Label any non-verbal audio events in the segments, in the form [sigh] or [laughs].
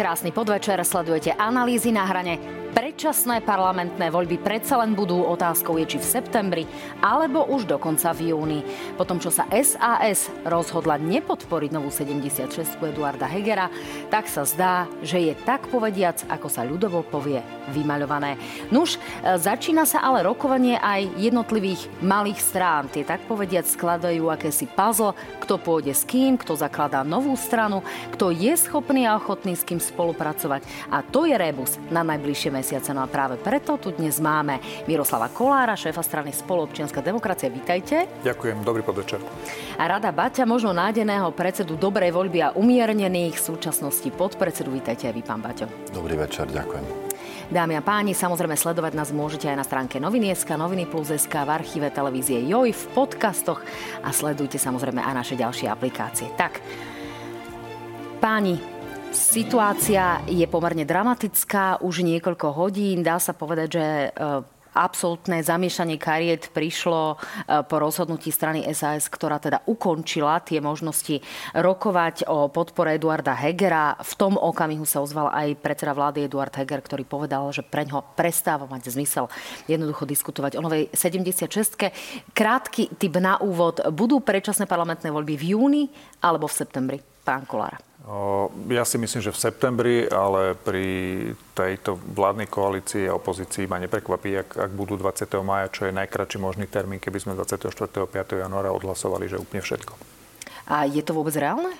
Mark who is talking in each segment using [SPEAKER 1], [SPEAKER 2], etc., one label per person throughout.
[SPEAKER 1] Krásny podvečer, sledujete analýzy na hrane. Predčasné parlamentné voľby predsa len budú otázkou je či v septembri, alebo už dokonca v júni. Po tom, čo sa SAS rozhodla nepodporiť novú 76 Eduarda Hegera, tak sa zdá, že je tak povediac, ako sa ľudovo povie, vymaľované. Nuž, začína sa ale rokovanie aj jednotlivých malých strán. Tie tak povediac skladajú akési puzzle, kto pôjde s kým, kto zakladá novú stranu, kto je schopný a ochotný s kým spolupracovať. A to je rebus na najbližšie mesiace. No a práve preto tu dnes máme Miroslava Kolára, šéfa strany Spoloobčianská demokracia. Vítajte.
[SPEAKER 2] Ďakujem, dobrý podvečer.
[SPEAKER 1] A Rada Baťa, možno nádeného predsedu dobrej voľby a umiernených v súčasnosti podpredsedu. Vítajte aj vy, pán Baťo.
[SPEAKER 3] Dobrý večer, ďakujem.
[SPEAKER 1] Dámy a páni, samozrejme sledovať nás môžete aj na stránke Noviny.sk, Noviny Plus.sk, v archíve televízie JOJ, v podcastoch a sledujte samozrejme aj naše ďalšie aplikácie. Tak, páni, Situácia je pomerne dramatická už niekoľko hodín. Dá sa povedať, že e, absolútne zamiešanie kariet prišlo e, po rozhodnutí strany SAS, ktorá teda ukončila tie možnosti rokovať o podpore Eduarda Hegera. V tom okamihu sa ozval aj predseda vlády Eduard Heger, ktorý povedal, že pre ňo prestáva mať zmysel jednoducho diskutovať o novej 76. Krátky tip na úvod. Budú predčasné parlamentné voľby v júni alebo v septembri? Pán Kolár.
[SPEAKER 2] Ja si myslím, že v septembri, ale pri tejto vládnej koalícii a opozícii ma neprekvapí, ak, ak budú 20. maja, čo je najkračší možný termín, keby sme 24. 5. januára odhlasovali, že úplne všetko.
[SPEAKER 1] A je to vôbec reálne?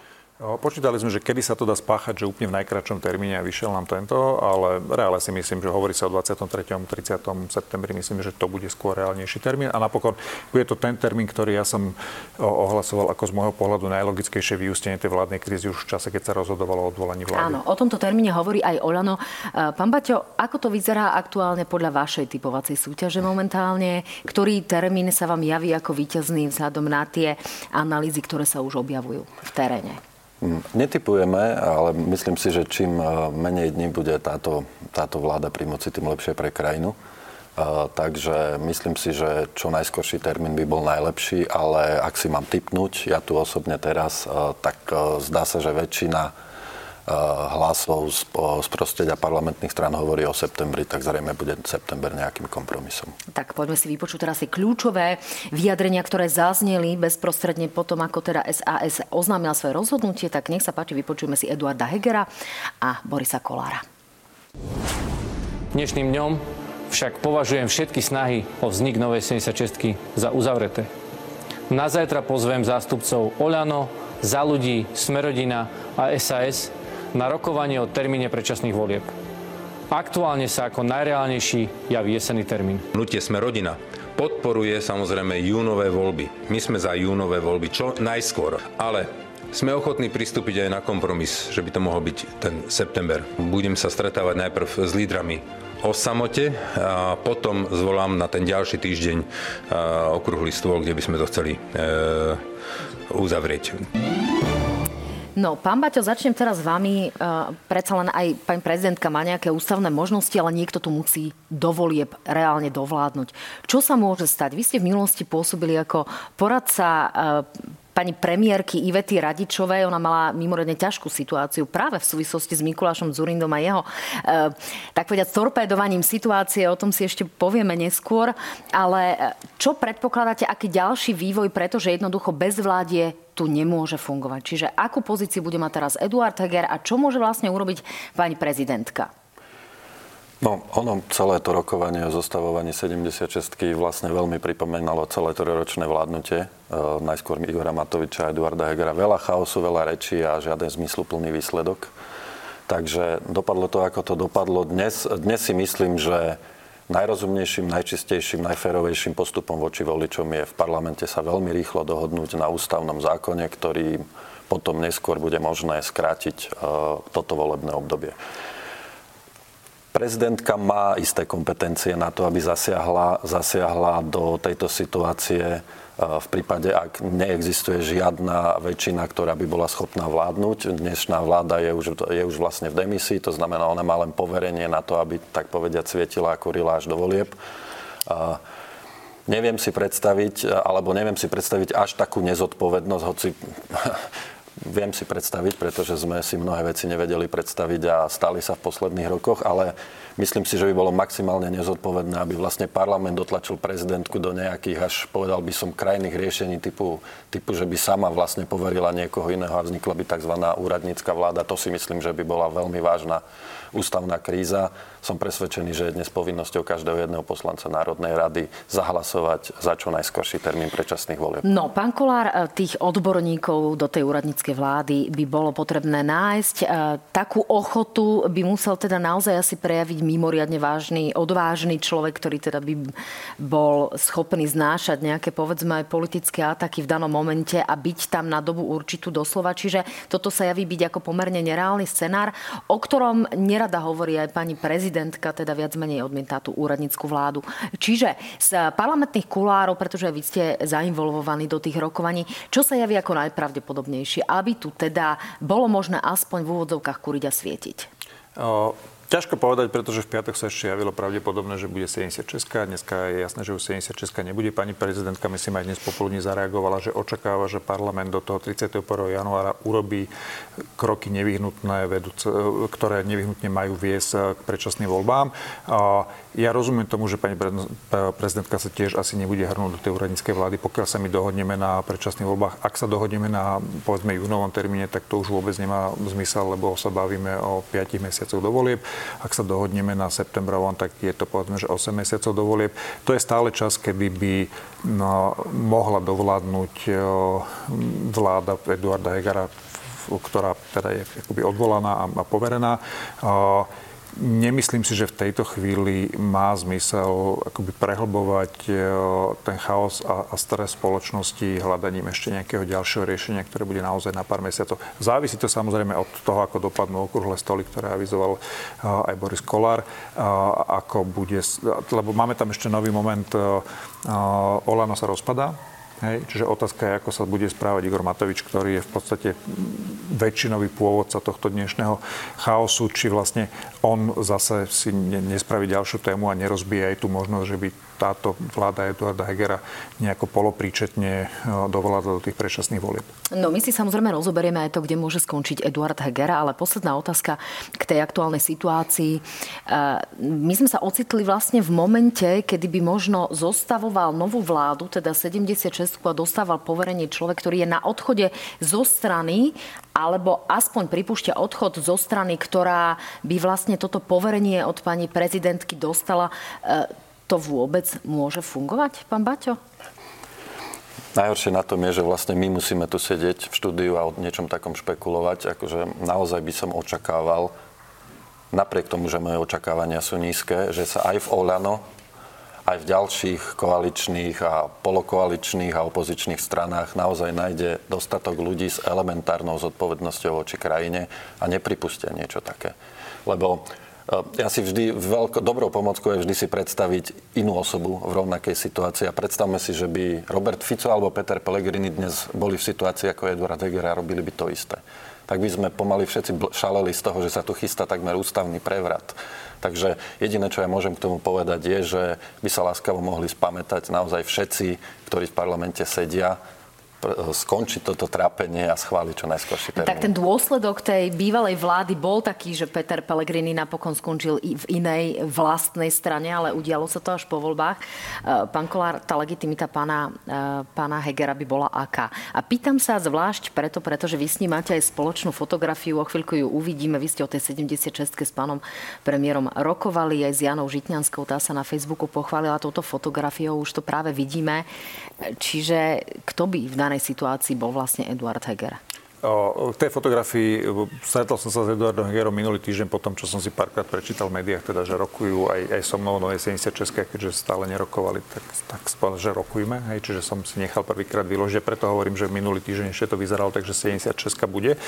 [SPEAKER 2] Počítali sme, že kedy sa to dá spáchať, že úplne v najkračšom termíne a vyšiel nám tento, ale reále si myslím, že hovorí sa o 23. 30. septembri, myslím, že to bude skôr reálnejší termín a napokon bude to ten termín, ktorý ja som ohlasoval ako z môjho pohľadu najlogickejšie vyústenie tej vládnej krízy už v čase, keď sa rozhodovalo o odvolaní vlády.
[SPEAKER 1] Áno, o tomto termíne hovorí aj Olano. E, pán Baťo, ako to vyzerá aktuálne podľa vašej typovacej súťaže momentálne? Ktorý termín sa vám javí ako víťazný vzhľadom na tie analýzy, ktoré sa už objavujú v teréne?
[SPEAKER 3] Netypujeme, ale myslím si, že čím eh, menej dní bude táto, táto vláda pri moci, tým lepšie pre krajinu. Uh, takže myslím si, že čo najskorší termín by bol najlepší, ale ak si mám typnúť, ja tu osobne teraz, uh, tak zdá sa, že väčšina hlasov z, z prostredia parlamentných strán hovorí o septembri, tak zrejme bude september nejakým kompromisom.
[SPEAKER 1] Tak poďme si vypočuť teraz tie kľúčové vyjadrenia, ktoré zazneli bezprostredne potom, ako teda SAS oznámila svoje rozhodnutie. Tak nech sa páči, vypočujeme si Eduarda Hegera a Borisa Kolára.
[SPEAKER 4] Dnešným dňom však považujem všetky snahy o vznik novej 76 za uzavreté. Na zajtra pozvem zástupcov Oľano, za ľudí, Smerodina a SAS na rokovanie o termíne predčasných volieb. Aktuálne sa ako najreálnejší javí jesený termín.
[SPEAKER 5] Hnutie sme rodina podporuje samozrejme júnové voľby. My sme za júnové voľby čo najskôr, ale sme ochotní pristúpiť aj na kompromis, že by to mohol byť ten september. Budem sa stretávať najprv s lídrami o samote a potom zvolám na ten ďalší týždeň okrúhly stôl, kde by sme to chceli e, uzavrieť.
[SPEAKER 1] No, pán Baťo, začnem teraz s vami. Uh, predsa len aj pani prezidentka má nejaké ústavné možnosti, ale niekto tu musí dovolieb reálne dovládnuť. Čo sa môže stať? Vy ste v minulosti pôsobili ako poradca uh, pani premiérky Ivety Radičovej. Ona mala mimoriadne ťažkú situáciu práve v súvislosti s Mikulášom Zurindom a jeho, e, tak povedať, torpédovaním situácie. O tom si ešte povieme neskôr. Ale e, čo predpokladáte, aký ďalší vývoj, pretože jednoducho bez vládie tu nemôže fungovať. Čiže akú pozíciu bude mať teraz Eduard Heger a čo môže vlastne urobiť pani prezidentka?
[SPEAKER 3] No, ono celé to rokovanie o zostavovaní 76 vlastne veľmi pripomenalo celé to ročné vládnutie. E, najskôr Igora Matoviča a Eduarda Hegera. Veľa chaosu, veľa rečí a žiaden zmysluplný výsledok. Takže dopadlo to, ako to dopadlo. Dnes, dnes si myslím, že najrozumnejším, najčistejším, najférovejším postupom voči voličom je v parlamente sa veľmi rýchlo dohodnúť na ústavnom zákone, ktorý potom neskôr bude možné skrátiť e, toto volebné obdobie. Prezidentka má isté kompetencie na to, aby zasiahla, zasiahla do tejto situácie v prípade, ak neexistuje žiadna väčšina, ktorá by bola schopná vládnuť. Dnešná vláda je už, je už vlastne v demisii, to znamená, ona má len poverenie na to, aby, tak povediať, svietila a kurila až do volieb. Neviem si predstaviť, alebo neviem si predstaviť až takú nezodpovednosť, hoci [laughs] viem si predstaviť, pretože sme si mnohé veci nevedeli predstaviť a stali sa v posledných rokoch, ale myslím si, že by bolo maximálne nezodpovedné, aby vlastne parlament dotlačil prezidentku do nejakých, až povedal by som, krajných riešení typu, typu, že by sama vlastne poverila niekoho iného a vznikla by tzv. úradnícka vláda. To si myslím, že by bola veľmi vážna ústavná kríza. Som presvedčený, že je dnes povinnosťou každého jedného poslanca Národnej rady zahlasovať za čo najskorší termín predčasných volieb.
[SPEAKER 1] No, pán Kolár, e, tých odborníkov do tej úradníckej vlády by bolo potrebné nájsť. E, takú ochotu by musel teda naozaj asi prejaviť mimoriadne vážny, odvážny človek, ktorý teda by bol schopný znášať nejaké, povedzme, aj politické ataky v danom momente a byť tam na dobu určitú doslova. Čiže toto sa javí byť ako pomerne nereálny scenár, o ktorom nerada hovorí aj pani prezidentka, teda viac menej odmietá tú úradnickú vládu. Čiže z parlamentných kulárov, pretože vy ste zainvolvovaní do tých rokovaní, čo sa javí ako najpravdepodobnejšie, aby tu teda bolo možné aspoň v úvodzovkách kuriť a svietiť?
[SPEAKER 2] Ťažko povedať, pretože v piatok sa ešte javilo pravdepodobné, že bude 76. Dneska je jasné, že už 76. nebude. Pani prezidentka, myslím, aj dnes popoludní zareagovala, že očakáva, že parlament do toho 31. januára urobí kroky nevyhnutné, vedúce, ktoré nevyhnutne majú viesť k predčasným voľbám. Ja rozumiem tomu, že pani prezidentka sa tiež asi nebude hrnúť do tej úradníckej vlády, pokiaľ sa my dohodneme na predčasných voľbách. Ak sa dohodneme na, povedzme, júnovom termíne, tak to už vôbec nemá zmysel, lebo sa bavíme o 5 mesiacoch do volieb. Ak sa dohodneme na septembrovom, tak je to povedzme, že 8 mesiacov do volieb. To je stále čas, kedy by no, mohla dovládnuť vláda Eduarda Hegara, ktorá teda je akoby odvolaná a poverená. Nemyslím si, že v tejto chvíli má zmysel akoby prehlbovať e, ten chaos a, stres spoločnosti hľadaním ešte nejakého ďalšieho riešenia, ktoré bude naozaj na pár mesiacov. Závisí to samozrejme od toho, ako dopadnú okrúhle stoly, ktoré avizoval e, aj Boris Kolár, e, ako bude, lebo máme tam ešte nový moment, Olano sa rozpadá, Hej, čiže otázka je, ako sa bude správať Igor Matovič, ktorý je v podstate väčšinový pôvodca tohto dnešného chaosu, či vlastne on zase si nespraví ďalšiu tému a nerozbije aj tú možnosť, že by táto vláda Eduarda Hegera nejako polopríčetne e, dovolala do tých predčasných volieb.
[SPEAKER 1] No my si samozrejme rozoberieme aj to, kde môže skončiť Eduard Hegera, ale posledná otázka k tej aktuálnej situácii. E, my sme sa ocitli vlastne v momente, kedy by možno zostavoval novú vládu, teda 76 a dostával poverenie človek, ktorý je na odchode zo strany alebo aspoň pripúšťa odchod zo strany, ktorá by vlastne toto poverenie od pani prezidentky dostala. E, to vôbec môže fungovať, pán Baťo?
[SPEAKER 3] Najhoršie na tom je, že vlastne my musíme tu sedieť v štúdiu a o niečom takom špekulovať. Akože naozaj by som očakával, napriek tomu, že moje očakávania sú nízke, že sa aj v Olano, aj v ďalších koaličných a polokoaličných a opozičných stranách naozaj nájde dostatok ľudí s elementárnou zodpovednosťou voči krajine a nepripustia niečo také. Lebo ja si vždy, veľko, dobrou pomockou je vždy si predstaviť inú osobu v rovnakej situácii. A predstavme si, že by Robert Fico alebo Peter Pellegrini dnes boli v situácii ako Eduard Heger a robili by to isté. Tak by sme pomaly všetci šaleli z toho, že sa tu chystá takmer ústavný prevrat. Takže jediné, čo ja môžem k tomu povedať, je, že by sa láskavo mohli spamätať naozaj všetci, ktorí v parlamente sedia, skončiť toto trápenie a schváliť čo najskôrší termín.
[SPEAKER 1] Tak ten dôsledok tej bývalej vlády bol taký, že Peter Pellegrini napokon skončil v inej vlastnej strane, ale udialo sa to až po voľbách. E, pán Kolár, tá legitimita pána, e, pána Hegera by bola aká? A pýtam sa zvlášť preto, pretože vy s ním máte aj spoločnú fotografiu, o chvíľku ju uvidíme. Vy ste o tej 76 s pánom premiérom rokovali aj s Janou Žitňanskou, tá sa na Facebooku pochválila touto fotografiou, už to práve vidíme. Čiže kto by v danej situácii bol vlastne Eduard Heger?
[SPEAKER 2] O tej fotografii stretol som sa s Eduardom Hegerom minulý týždeň po tom, čo som si párkrát prečítal v médiách, teda, že rokujú aj, aj so mnou Nové 76, keďže stále nerokovali, tak, tak spôl, že rokujme. Hej, čiže som si nechal prvýkrát vyložiť, preto hovorím, že minulý týždeň ešte to vyzeralo, takže 76 bude.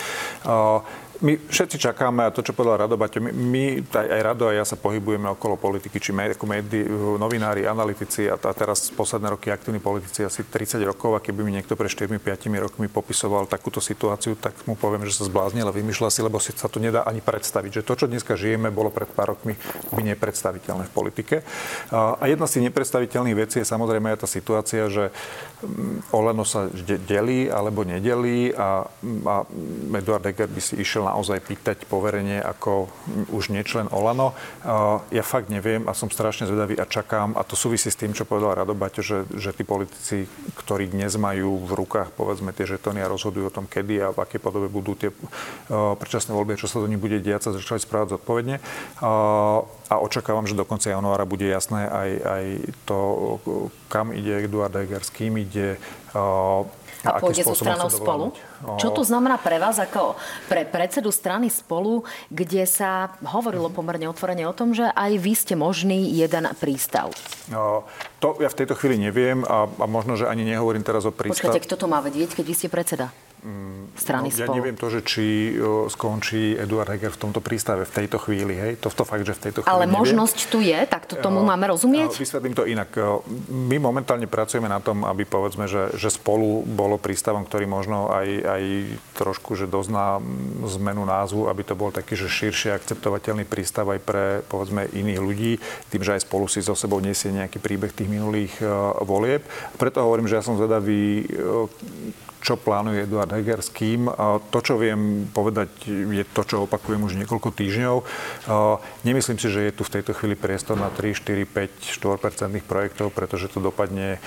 [SPEAKER 2] O, my všetci čakáme, a to, čo povedal Rado Baťo, my, my aj, Rado a ja sa pohybujeme okolo politiky, či med, ako médi, novinári, analytici a, a teraz posledné roky aktívni politici asi 30 rokov a keby mi niekto pre 4-5 rokmi popisoval takúto situáciu, tak mu poviem, že sa zbláznil a vymýšľa si, lebo si sa to nedá ani predstaviť. Že to, čo dneska žijeme, bolo pred pár rokmi by nepredstaviteľné v politike. A jedna z tých nepredstaviteľných vecí je samozrejme aj tá situácia, že mm, Oleno sa delí alebo nedelí a, a Eduard Heger by si išiel naozaj pýtať poverenie ako už nečlen Olano. Ja fakt neviem a som strašne zvedavý a čakám, a to súvisí s tým, čo povedal Rado Baťo, že, že tí politici, ktorí dnes majú v rukách povedzme tie žetóny a rozhodujú o tom, kedy a v akej podobe budú tie predčasné voľby, čo sa do nich bude diať, sa začali správať zodpovedne. A očakávam, že do konca januára bude jasné aj, aj to, kam ide Eduard Heger, s kým ide,
[SPEAKER 1] a pôjde so stranou spolu? O... Čo to znamená pre vás ako pre predsedu strany spolu, kde sa hovorilo pomerne otvorene o tom, že aj vy ste možný jeden prístav?
[SPEAKER 2] O, to ja v tejto chvíli neviem a, a možno, že ani nehovorím teraz o prístav.
[SPEAKER 1] Počkajte, kto to má vedieť, keď vy ste predseda? Strany no,
[SPEAKER 2] Ja
[SPEAKER 1] spolu.
[SPEAKER 2] neviem to, že či skončí Eduard Heger v tomto prístave v tejto chvíli. Hej? To, to fakt, že v tejto chvíli
[SPEAKER 1] Ale
[SPEAKER 2] neviem.
[SPEAKER 1] možnosť tu je, tak to tomu máme rozumieť?
[SPEAKER 2] Vysvetlím to inak. My momentálne pracujeme na tom, aby povedzme, že, že spolu bolo prístavom, ktorý možno aj, aj trošku, že dozná zmenu názvu, aby to bol taký, že širšie akceptovateľný prístav aj pre povedzme iných ľudí, tým, že aj spolu si so sebou nesie nejaký príbeh tých minulých volieb. Preto hovorím, že ja som zvedavý, čo plánuje Eduard Heger s kým. To, čo viem povedať, je to, čo opakujem už niekoľko týždňov. Nemyslím si, že je tu v tejto chvíli priestor na 3, 4, 5, 4% projektov, pretože to dopadne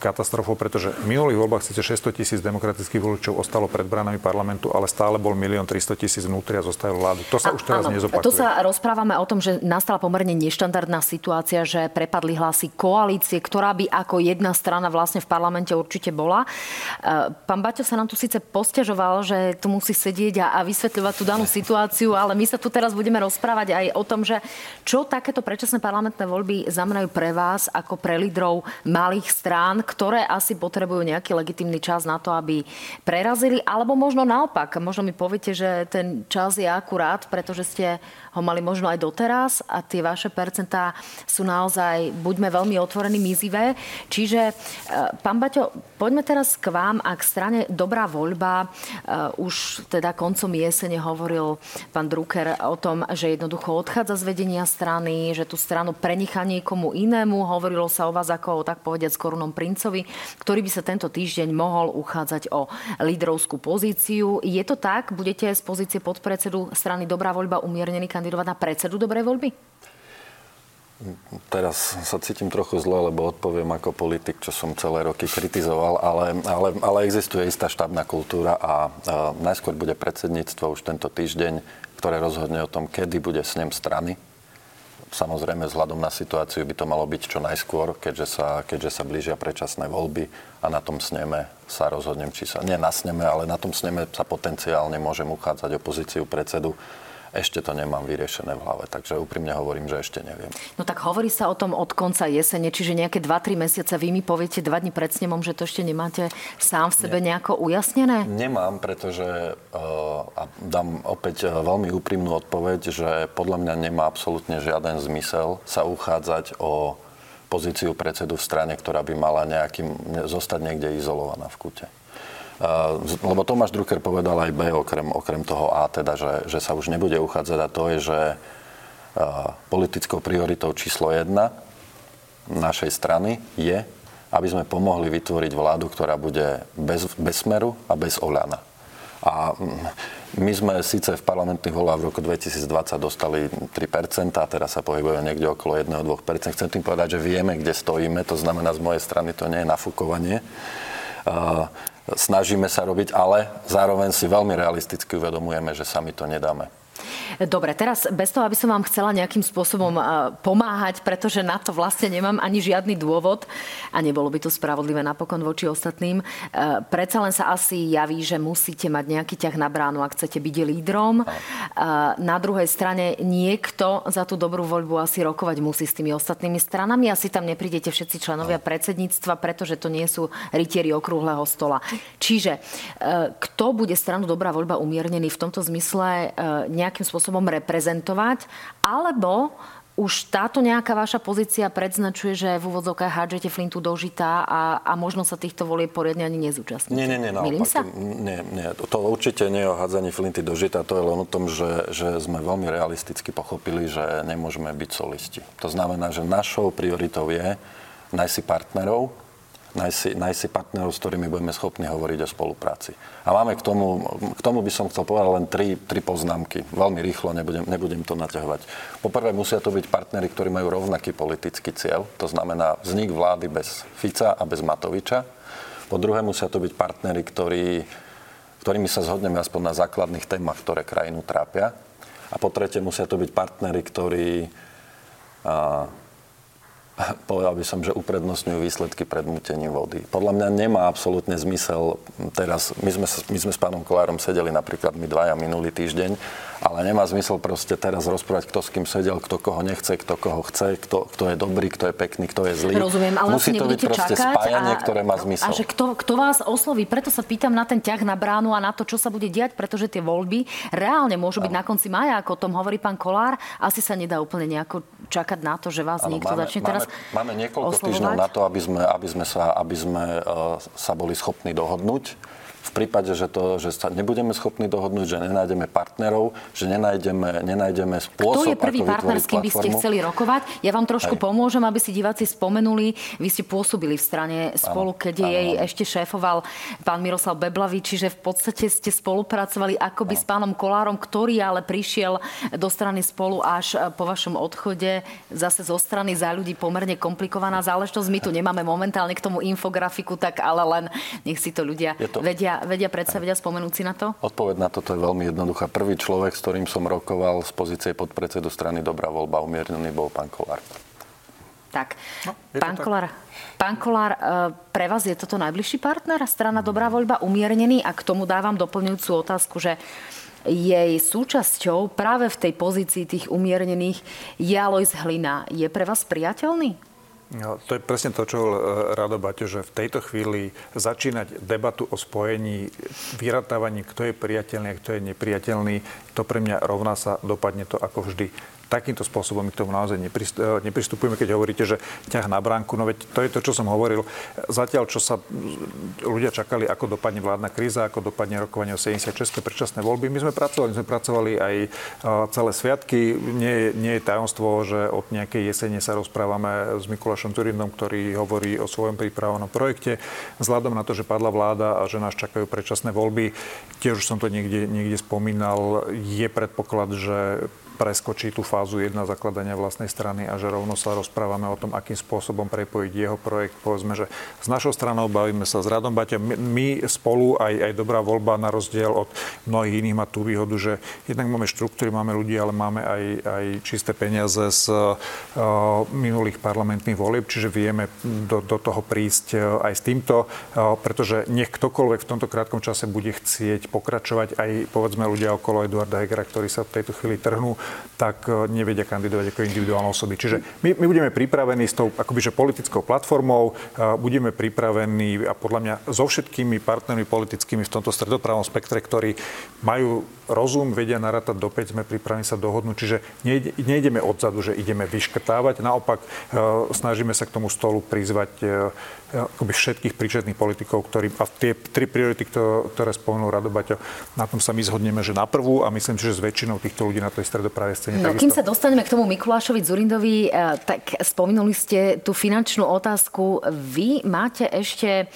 [SPEAKER 2] katastrofou, pretože v minulých voľbách síce 600 tisíc demokratických voličov ostalo pred bránami parlamentu, ale stále bol 1 300 tisíc vnútri a zostali vládu. To sa a, už teraz áno, nezopakuje.
[SPEAKER 1] To sa rozprávame o tom, že nastala pomerne neštandardná situácia, že prepadli hlasy koalície, ktorá by ako jedna strana vlastne v parlamente určite bola. E, pán Baťo sa nám tu síce posťažoval, že tu musí sedieť a, a vysvetľovať tú danú situáciu, ale my sa tu teraz budeme rozprávať aj o tom, že čo takéto predčasné parlamentné voľby znamenajú pre vás ako pre lídrov malých strán, ktoré asi potrebujú nejaký legitimný čas na to, aby prerazili, alebo možno naopak, možno mi poviete, že ten čas je akurát, pretože ste ho mali možno aj doteraz a tie vaše percentá sú naozaj, buďme veľmi otvorení, mizivé. Čiže, e, pán Baťo, poďme teraz k vám a k strane Dobrá voľba. E, už teda koncom jesene hovoril pán Drucker o tom, že jednoducho odchádza z vedenia strany, že tú stranu prenicha niekomu inému. Hovorilo sa o vás ako o tak povediať korunom princovi, ktorý by sa tento týždeň mohol uchádzať o lídrovskú pozíciu. Je to tak? Budete z pozície podpredsedu strany Dobrá voľba umiernený kandidovať na predsedu dobrej voľby?
[SPEAKER 3] Teraz sa cítim trochu zle, lebo odpoviem ako politik, čo som celé roky kritizoval, ale, ale, ale existuje istá štábna kultúra a, a najskôr bude predsedníctvo už tento týždeň, ktoré rozhodne o tom, kedy bude snem strany. Samozrejme, vzhľadom na situáciu by to malo byť čo najskôr, keďže sa, keďže sa blížia predčasné voľby a na tom sneme sa rozhodnem, či sa... Nie na sneme, ale na tom sneme sa potenciálne môžem uchádzať o pozíciu predsedu ešte to nemám vyriešené v hlave, takže úprimne hovorím, že ešte neviem.
[SPEAKER 1] No tak hovorí sa o tom od konca jesene, čiže nejaké 2-3 mesiace vy mi poviete 2 dní pred snemom, že to ešte nemáte sám v sebe Nie. nejako ujasnené?
[SPEAKER 3] Nemám, pretože uh, a dám opäť uh, veľmi úprimnú odpoveď, že podľa mňa nemá absolútne žiaden zmysel sa uchádzať o pozíciu predsedu v strane, ktorá by mala nejakým, zostať niekde izolovaná v kute. Lebo Tomáš Drucker povedal aj B, okrem, okrem toho A, teda, že, že sa už nebude uchádzať a to je, že politickou prioritou číslo jedna našej strany je, aby sme pomohli vytvoriť vládu, ktorá bude bez, bez smeru a bez Oľana. A mm, my sme síce v parlamentných voľbách v roku 2020 dostali 3%, a teraz sa pohybujeme niekde okolo 1-2%. Chcem tým povedať, že vieme, kde stojíme, to znamená z mojej strany to nie je nafúkovanie snažíme sa robiť, ale zároveň si veľmi realisticky uvedomujeme, že sami to nedáme.
[SPEAKER 1] Dobre, teraz bez toho, aby som vám chcela nejakým spôsobom e, pomáhať, pretože na to vlastne nemám ani žiadny dôvod a nebolo by to spravodlivé napokon voči ostatným. E, predsa len sa asi javí, že musíte mať nejaký ťah na bránu, ak chcete byť lídrom. Na druhej strane niekto za tú dobrú voľbu asi rokovať musí s tými ostatnými stranami. Asi tam neprídete všetci členovia predsedníctva, pretože to nie sú rytieri okrúhleho stola. Čiže kto bude stranu dobrá voľba umiernený v tomto zmysle nejakým spôsobom reprezentovať, alebo už táto nejaká vaša pozícia predznačuje, že v úvodzovkách hádžete flintu do žita a, a možno sa týchto volie poriadne ani nezúčastníte.
[SPEAKER 3] Nie, nie, nie, naopak. Sa? Nie, nie, to určite nie je o hádzaní flinty do žita, to je len o tom, že, že sme veľmi realisticky pochopili, že nemôžeme byť solisti. To znamená, že našou prioritou je nájsť si partnerov, nájsť si, nájsť si partnerov, s ktorými budeme schopní hovoriť o spolupráci. A máme k tomu, k tomu by som chcel povedať len tri, tri poznámky. Veľmi rýchlo, nebudem, nebudem to naťahovať. Poprvé musia to byť partnery, ktorí majú rovnaký politický cieľ, to znamená vznik vlády bez Fica a bez Matoviča. Po druhé musia to byť partnery, ktorí, ktorými sa zhodneme aspoň na základných témach, ktoré krajinu trápia. A po tretie musia to byť partnery, ktorí a, povedal by som, že uprednostňujú výsledky pred mutením vody. Podľa mňa nemá absolútne zmysel teraz, my sme, my sme s pánom Kolárom sedeli napríklad my dvaja minulý týždeň, ale nemá zmysel proste teraz rozprávať, kto s kým sedel, kto koho nechce, kto koho chce, kto, kto je dobrý, kto je pekný, kto je zlý.
[SPEAKER 1] Rozumiem, ale
[SPEAKER 3] Musí to byť proste spájanie, a, ktoré má zmysel.
[SPEAKER 1] A že kto, kto vás osloví, preto sa pýtam na ten ťah na bránu a na to, čo sa bude diať, pretože tie voľby reálne môžu byť na konci maja, ako o tom hovorí pán Kolár. Asi sa nedá úplne nejako čakať na to, že vás ano, niekto máme, začne teraz
[SPEAKER 3] Máme niekoľko oslovovať. týždňov na to, aby sme, aby sme, sa, aby sme uh, sa boli schopní dohodnúť v prípade, že, to, že sa nebudeme schopní dohodnúť, že nenájdeme partnerov, že nenájdeme, nenájdeme spôsob,
[SPEAKER 1] Kto je prvý partner, s kým by ste chceli rokovať? Ja vám trošku Hej. pomôžem, aby si diváci spomenuli. Vy ste pôsobili v strane spolu, keď jej ano. ešte šéfoval pán Miroslav Beblavý, čiže v podstate ste spolupracovali akoby ano. s pánom Kolárom, ktorý ale prišiel do strany spolu až po vašom odchode. Zase zo strany za ľudí pomerne komplikovaná záležitosť. My tu nemáme momentálne k tomu infografiku, tak ale len nech si to ľudia to... vedia vedia predstaviť a spomenúť si na to?
[SPEAKER 3] Odpoveď na toto je veľmi jednoduchá. Prvý človek, s ktorým som rokoval z pozície podpredsedu strany Dobrá voľba umiernený, bol pán Kolár.
[SPEAKER 1] Tak, no, pán, tak. Kolár, pán Kolár, e, pre vás je toto najbližší partner, strana Dobrá voľba umiernený a k tomu dávam doplňujúcu otázku, že jej súčasťou práve v tej pozícii tých umiernených je Alois Hlina. Je pre vás priateľný?
[SPEAKER 2] No, to je presne to, čo e, Rado Baťo, že v tejto chvíli začínať debatu o spojení, vyratávaní, kto je priateľný a kto je nepriateľný, to pre mňa rovná sa, dopadne to ako vždy takýmto spôsobom my k tomu naozaj e, nepristupujeme, keď hovoríte, že ťah na bránku. No veď to je to, čo som hovoril. Zatiaľ, čo sa ľudia čakali, ako dopadne vládna kríza, ako dopadne rokovanie o 76. predčasné voľby, my sme pracovali, my sme pracovali aj e, celé sviatky. Nie, nie je tajomstvo, že od nejakej jesene sa rozprávame s Mikulášom Turindom, ktorý hovorí o svojom pripravenom projekte. Vzhľadom na to, že padla vláda a že nás čakajú predčasné voľby, tiež už som to niekde, niekde spomínal, je predpoklad, že preskočí tú fázu 1 zakladania vlastnej strany a že rovno sa rozprávame o tom, akým spôsobom prepojiť jeho projekt. Povedzme, že s našou stranou bavíme sa s Radom Baťa. My spolu, aj, aj dobrá voľba na rozdiel od mnohých iných má tú výhodu, že jednak máme štruktúry, máme ľudí, ale máme aj, aj čisté peniaze z uh, minulých parlamentných volieb, čiže vieme do, do toho prísť uh, aj s týmto, uh, pretože nech ktokoľvek v tomto krátkom čase bude chcieť pokračovať, aj povedzme ľudia okolo Eduarda Hegera, ktorí sa v tejto chvíli trhnú, tak e, nevedia kandidovať ako individuálne osoby. Čiže my, my budeme pripravení s tou akoby, politickou platformou, e, budeme pripravení a podľa mňa so všetkými partnermi politickými v tomto stredopravom spektre, ktorí majú rozum, vedia narátať do 5, sme pripravení sa dohodnúť. Čiže nejde, nejdeme odzadu, že ideme vyškrtávať. Naopak e, snažíme sa k tomu stolu prizvať akoby všetkých príčetných politikov, ktorí, a tie tri priority, ktoré spomenul Rado Baťo, na tom sa my zhodneme, že na prvú a myslím že s väčšinou týchto ľudí na tej stredopravej scéne.
[SPEAKER 1] No, takisto. kým sa dostaneme k tomu Mikulášovi Zurindovi, eh, tak spomenuli ste tú finančnú otázku. Vy máte ešte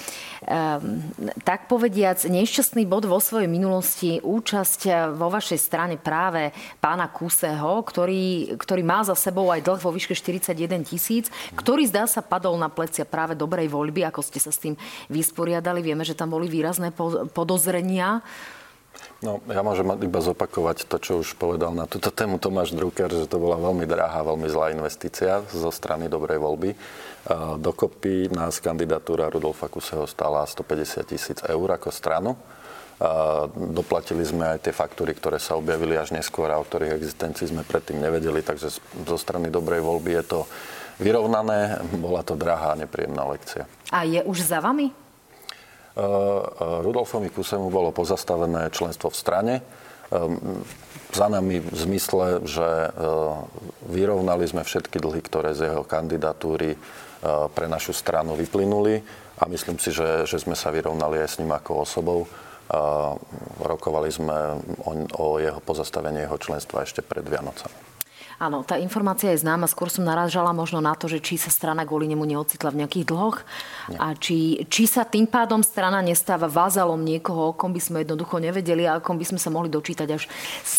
[SPEAKER 1] um, tak povediac nešťastný bod vo svojej minulosti, účasť eh, vo vašej strane práve pána Kuseho, ktorý, ktorý má za sebou aj dlh vo výške 41 tisíc, ktorý zdá sa padol na plecia práve dobrej voľby, ako ste sa s tým vysporiadali. Vieme, že tam boli výrazné podozrenia.
[SPEAKER 3] No, ja môžem iba zopakovať to, čo už povedal na túto tému Tomáš Drucker, že to bola veľmi drahá, veľmi zlá investícia zo strany dobrej voľby. Dokopy nás kandidatúra Rudolfa Kuseho stála 150 tisíc eur ako stranu. Doplatili sme aj tie faktúry, ktoré sa objavili až neskôr a o ktorých existencii sme predtým nevedeli, takže zo strany dobrej voľby je to vyrovnané. Bola to drahá a nepríjemná lekcia.
[SPEAKER 1] A je už za vami?
[SPEAKER 3] Rudolfovi Kusemu bolo pozastavené členstvo v strane. Za nami v zmysle, že vyrovnali sme všetky dlhy, ktoré z jeho kandidatúry pre našu stranu vyplynuli a myslím si, že, že sme sa vyrovnali aj s ním ako osobou. Rokovali sme o, o jeho pozastavenie jeho členstva ešte pred Vianocami.
[SPEAKER 1] Áno, tá informácia je známa. Skôr som narážala možno na to, že či sa strana kvôli nemu neocitla v nejakých dlhoch Nie. a či, či sa tým pádom strana nestáva vázalom niekoho, o kom by sme jednoducho nevedeli a o kom by sme sa mohli dočítať až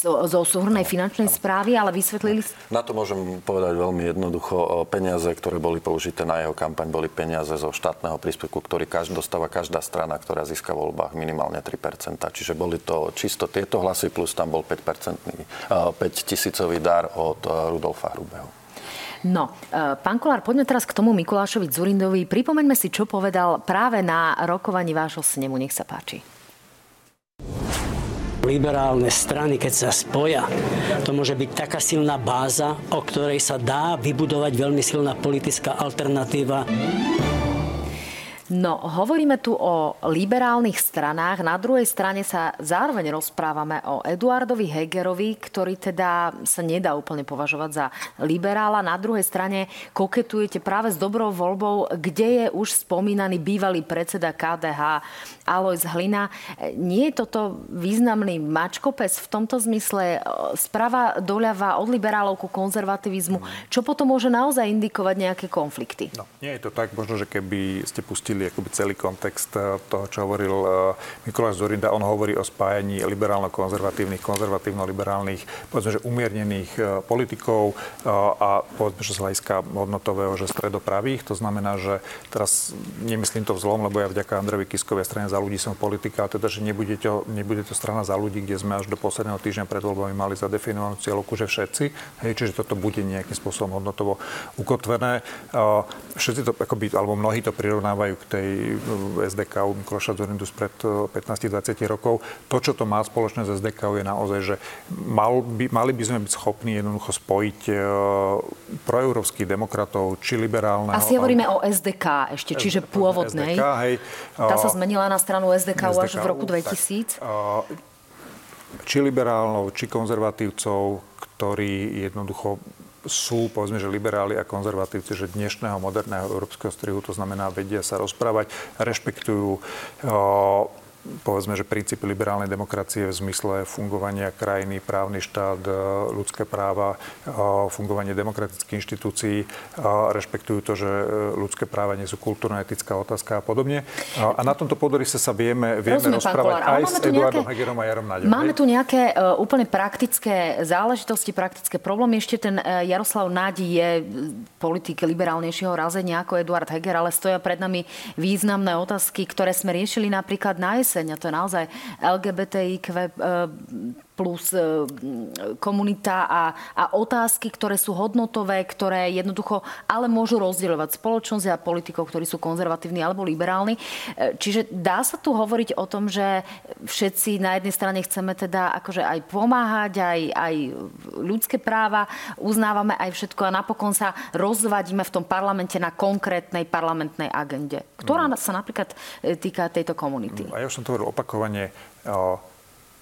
[SPEAKER 1] zo, súhrnej finančnej správy, ale vysvetlili...
[SPEAKER 3] Na to môžem povedať veľmi jednoducho. Peniaze, ktoré boli použité na jeho kampaň, boli peniaze zo štátneho príspevku, ktorý každý, dostáva každá strana, ktorá získa v voľbách minimálne 3%. Čiže boli to čisto tieto hlasy, plus tam bol 5%, 5 tisícový dar od Rudolfa Hrubého.
[SPEAKER 1] No, e, pán Kolár, poďme teraz k tomu Mikulášovi Zurindovi. Pripomeňme si, čo povedal práve na rokovaní vášho snemu. Nech sa páči
[SPEAKER 6] liberálne strany, keď sa spoja, to môže byť taká silná báza, o ktorej sa dá vybudovať veľmi silná politická alternatíva.
[SPEAKER 1] No, hovoríme tu o liberálnych stranách. Na druhej strane sa zároveň rozprávame o Eduardovi Hegerovi, ktorý teda sa nedá úplne považovať za liberála. Na druhej strane koketujete práve s dobrou voľbou, kde je už spomínaný bývalý predseda KDH Alois Hlina. Nie je toto významný mačkopes v tomto zmysle sprava doľava od liberálov ku konzervativizmu, čo potom môže naozaj indikovať nejaké konflikty?
[SPEAKER 2] No, nie je to tak, možno, že keby ste pustili akoby celý kontext eh, toho, čo hovoril eh, Mikuláš Zorinda. On hovorí o spájaní liberálno-konzervatívnych, konzervatívno-liberálnych, povedzme, že umiernených eh, politikov a povedzme, že z hľadiska hodnotového, že stredopravých. To znamená, že teraz nemyslím to vzlom, lebo ja vďaka Andrevi Kiskovej strane za ľudí som politika, a teda, že nebude to, nebude to strana za ľudí, kde sme až do posledného týždňa pred voľbami mali zadefinovanú cieľovku, že všetci. Hej, čiže toto bude nejakým spôsobom hodnotovo ukotvené. Všetci to, akoby, alebo mnohí to prirovnávajú k tej SDK u Mikloša Zorindu spred 15-20 rokov. To, čo to má spoločné s SDK, je naozaj, že mal by, mali by sme byť schopní jednoducho spojiť uh, proeurópskych demokratov, či liberálne.
[SPEAKER 1] Asi hovoríme o SDK ešte, čiže pôvodnej. SDK, hej. Tá sa zmenila na stranu SDK, SDK až v roku 2000. Tak,
[SPEAKER 2] či liberálnou, či konzervatívcov, ktorí jednoducho sú, povedzme, že liberáli a konzervatívci, že dnešného moderného európskeho strihu, to znamená, vedia sa rozprávať, rešpektujú povedzme, že princípy liberálnej demokracie v zmysle fungovania krajiny, právny štát, e, ľudské práva, e, fungovanie demokratických inštitúcií, e, rešpektujú to, že ľudské práva nie sú kultúrno-etická otázka a podobne. A na tomto podorise sa vieme, vieme Rozumiem, rozprávať aj s Eduardom nejaké, Hegerom a Jarom Naďom.
[SPEAKER 1] Máme tu nejaké úplne praktické záležitosti, praktické problémy. Ešte ten Jaroslav Nádi je politik liberálnejšieho razenia ako Eduard Heger, ale stoja pred nami významné otázky, ktoré sme riešili napríklad na jeseň jeseň a to je naozaj LGBTIQ plus e, komunita a, a otázky, ktoré sú hodnotové, ktoré jednoducho ale môžu rozdielovať spoločnosť a politikov, ktorí sú konzervatívni alebo liberálni. E, čiže dá sa tu hovoriť o tom, že všetci na jednej strane chceme teda akože aj pomáhať, aj, aj ľudské práva, uznávame aj všetko a napokon sa rozvadíme v tom parlamente na konkrétnej parlamentnej agende, ktorá mm. sa napríklad e, týka tejto komunity.
[SPEAKER 2] A ja už som to hovoril opakovane,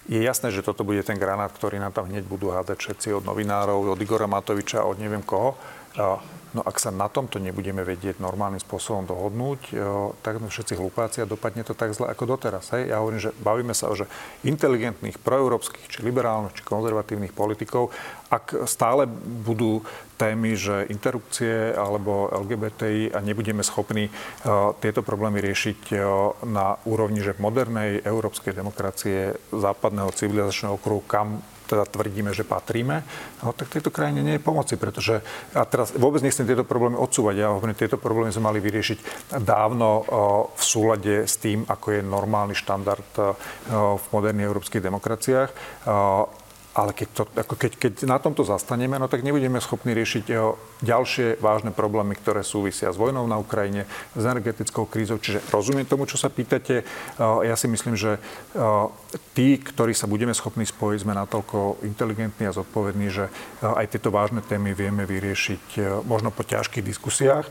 [SPEAKER 2] je jasné, že toto bude ten granát, ktorý nám tam hneď budú hádať všetci od novinárov, od Igora Matoviča, od neviem koho. No ak sa na tomto nebudeme vedieť normálnym spôsobom dohodnúť, tak sme všetci hlupáci a dopadne to tak zle ako doteraz. Hej? Ja hovorím, že bavíme sa o že inteligentných, proeurópskych, či liberálnych, či konzervatívnych politikov. Ak stále budú témy, že interrupcie alebo LGBTI a nebudeme schopní tieto problémy riešiť na úrovni že modernej európskej demokracie západného civilizačného okruhu, kam teda tvrdíme, že patríme, no, tak tejto krajine nie je pomoci, pretože a teraz vôbec nechcem tieto problémy odsúvať. Ja hovorím, tieto problémy sme mali vyriešiť dávno v súlade s tým, ako je normálny štandard v moderných európskych demokraciách ale keď, to, ako keď, keď na tomto zastaneme, no tak nebudeme schopní riešiť ďalšie vážne problémy, ktoré súvisia s vojnou na Ukrajine, s energetickou krízou. Čiže rozumiem tomu, čo sa pýtate. Ja si myslím, že tí, ktorí sa budeme schopní spojiť, sme natoľko inteligentní a zodpovední, že aj tieto vážne témy vieme vyriešiť možno po ťažkých diskusiách,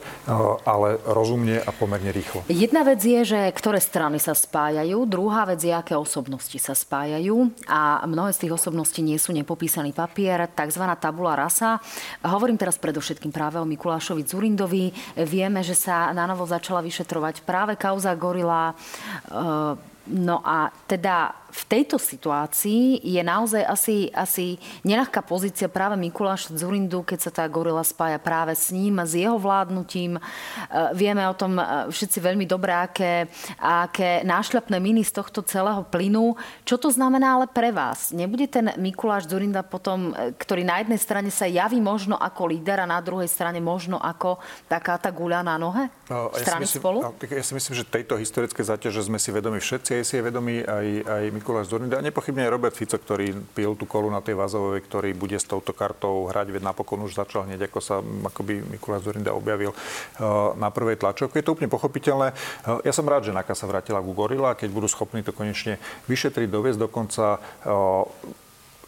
[SPEAKER 2] ale rozumne a pomerne rýchlo.
[SPEAKER 1] Jedna vec je, že ktoré strany sa spájajú, druhá vec je, aké osobnosti sa spájajú a mnohé z tých osobností nie sú nepopísaný papier, tzv. tabula rasa. Hovorím teraz predovšetkým práve o Mikulášovi Zurindovi. Vieme, že sa na novo začala vyšetrovať práve kauza Gorila. No a teda v tejto situácii je naozaj asi, asi nenahká pozícia práve Mikuláš Zurindu, keď sa tá gorila spája práve s ním, s jeho vládnutím. E, vieme o tom e, všetci veľmi dobre, aké, aké nášľapné miny z tohto celého plynu. Čo to znamená ale pre vás? Nebude ten Mikuláš Zurinda potom, e, ktorý na jednej strane sa javí možno ako líder a na druhej strane možno ako taká tá guľa na nohe?
[SPEAKER 2] No, ja si myslím, spolu? No, ja si myslím, že tejto historické záťaže sme si vedomi všetci, aj si je vedomí aj, aj Mikuláš Zurinda a nepochybne aj Robert Fico, ktorý pil tú kolu na tej Vazovej, ktorý bude s touto kartou hrať, veď napokon už začal hneď, ako sa akoby Mikuláš Zurinda objavil uh, na prvej tlačovke. Je to úplne pochopiteľné. Uh, ja som rád, že NAKA sa vrátila ku Gorila, keď budú schopní to konečne vyšetriť, doviesť dokonca uh,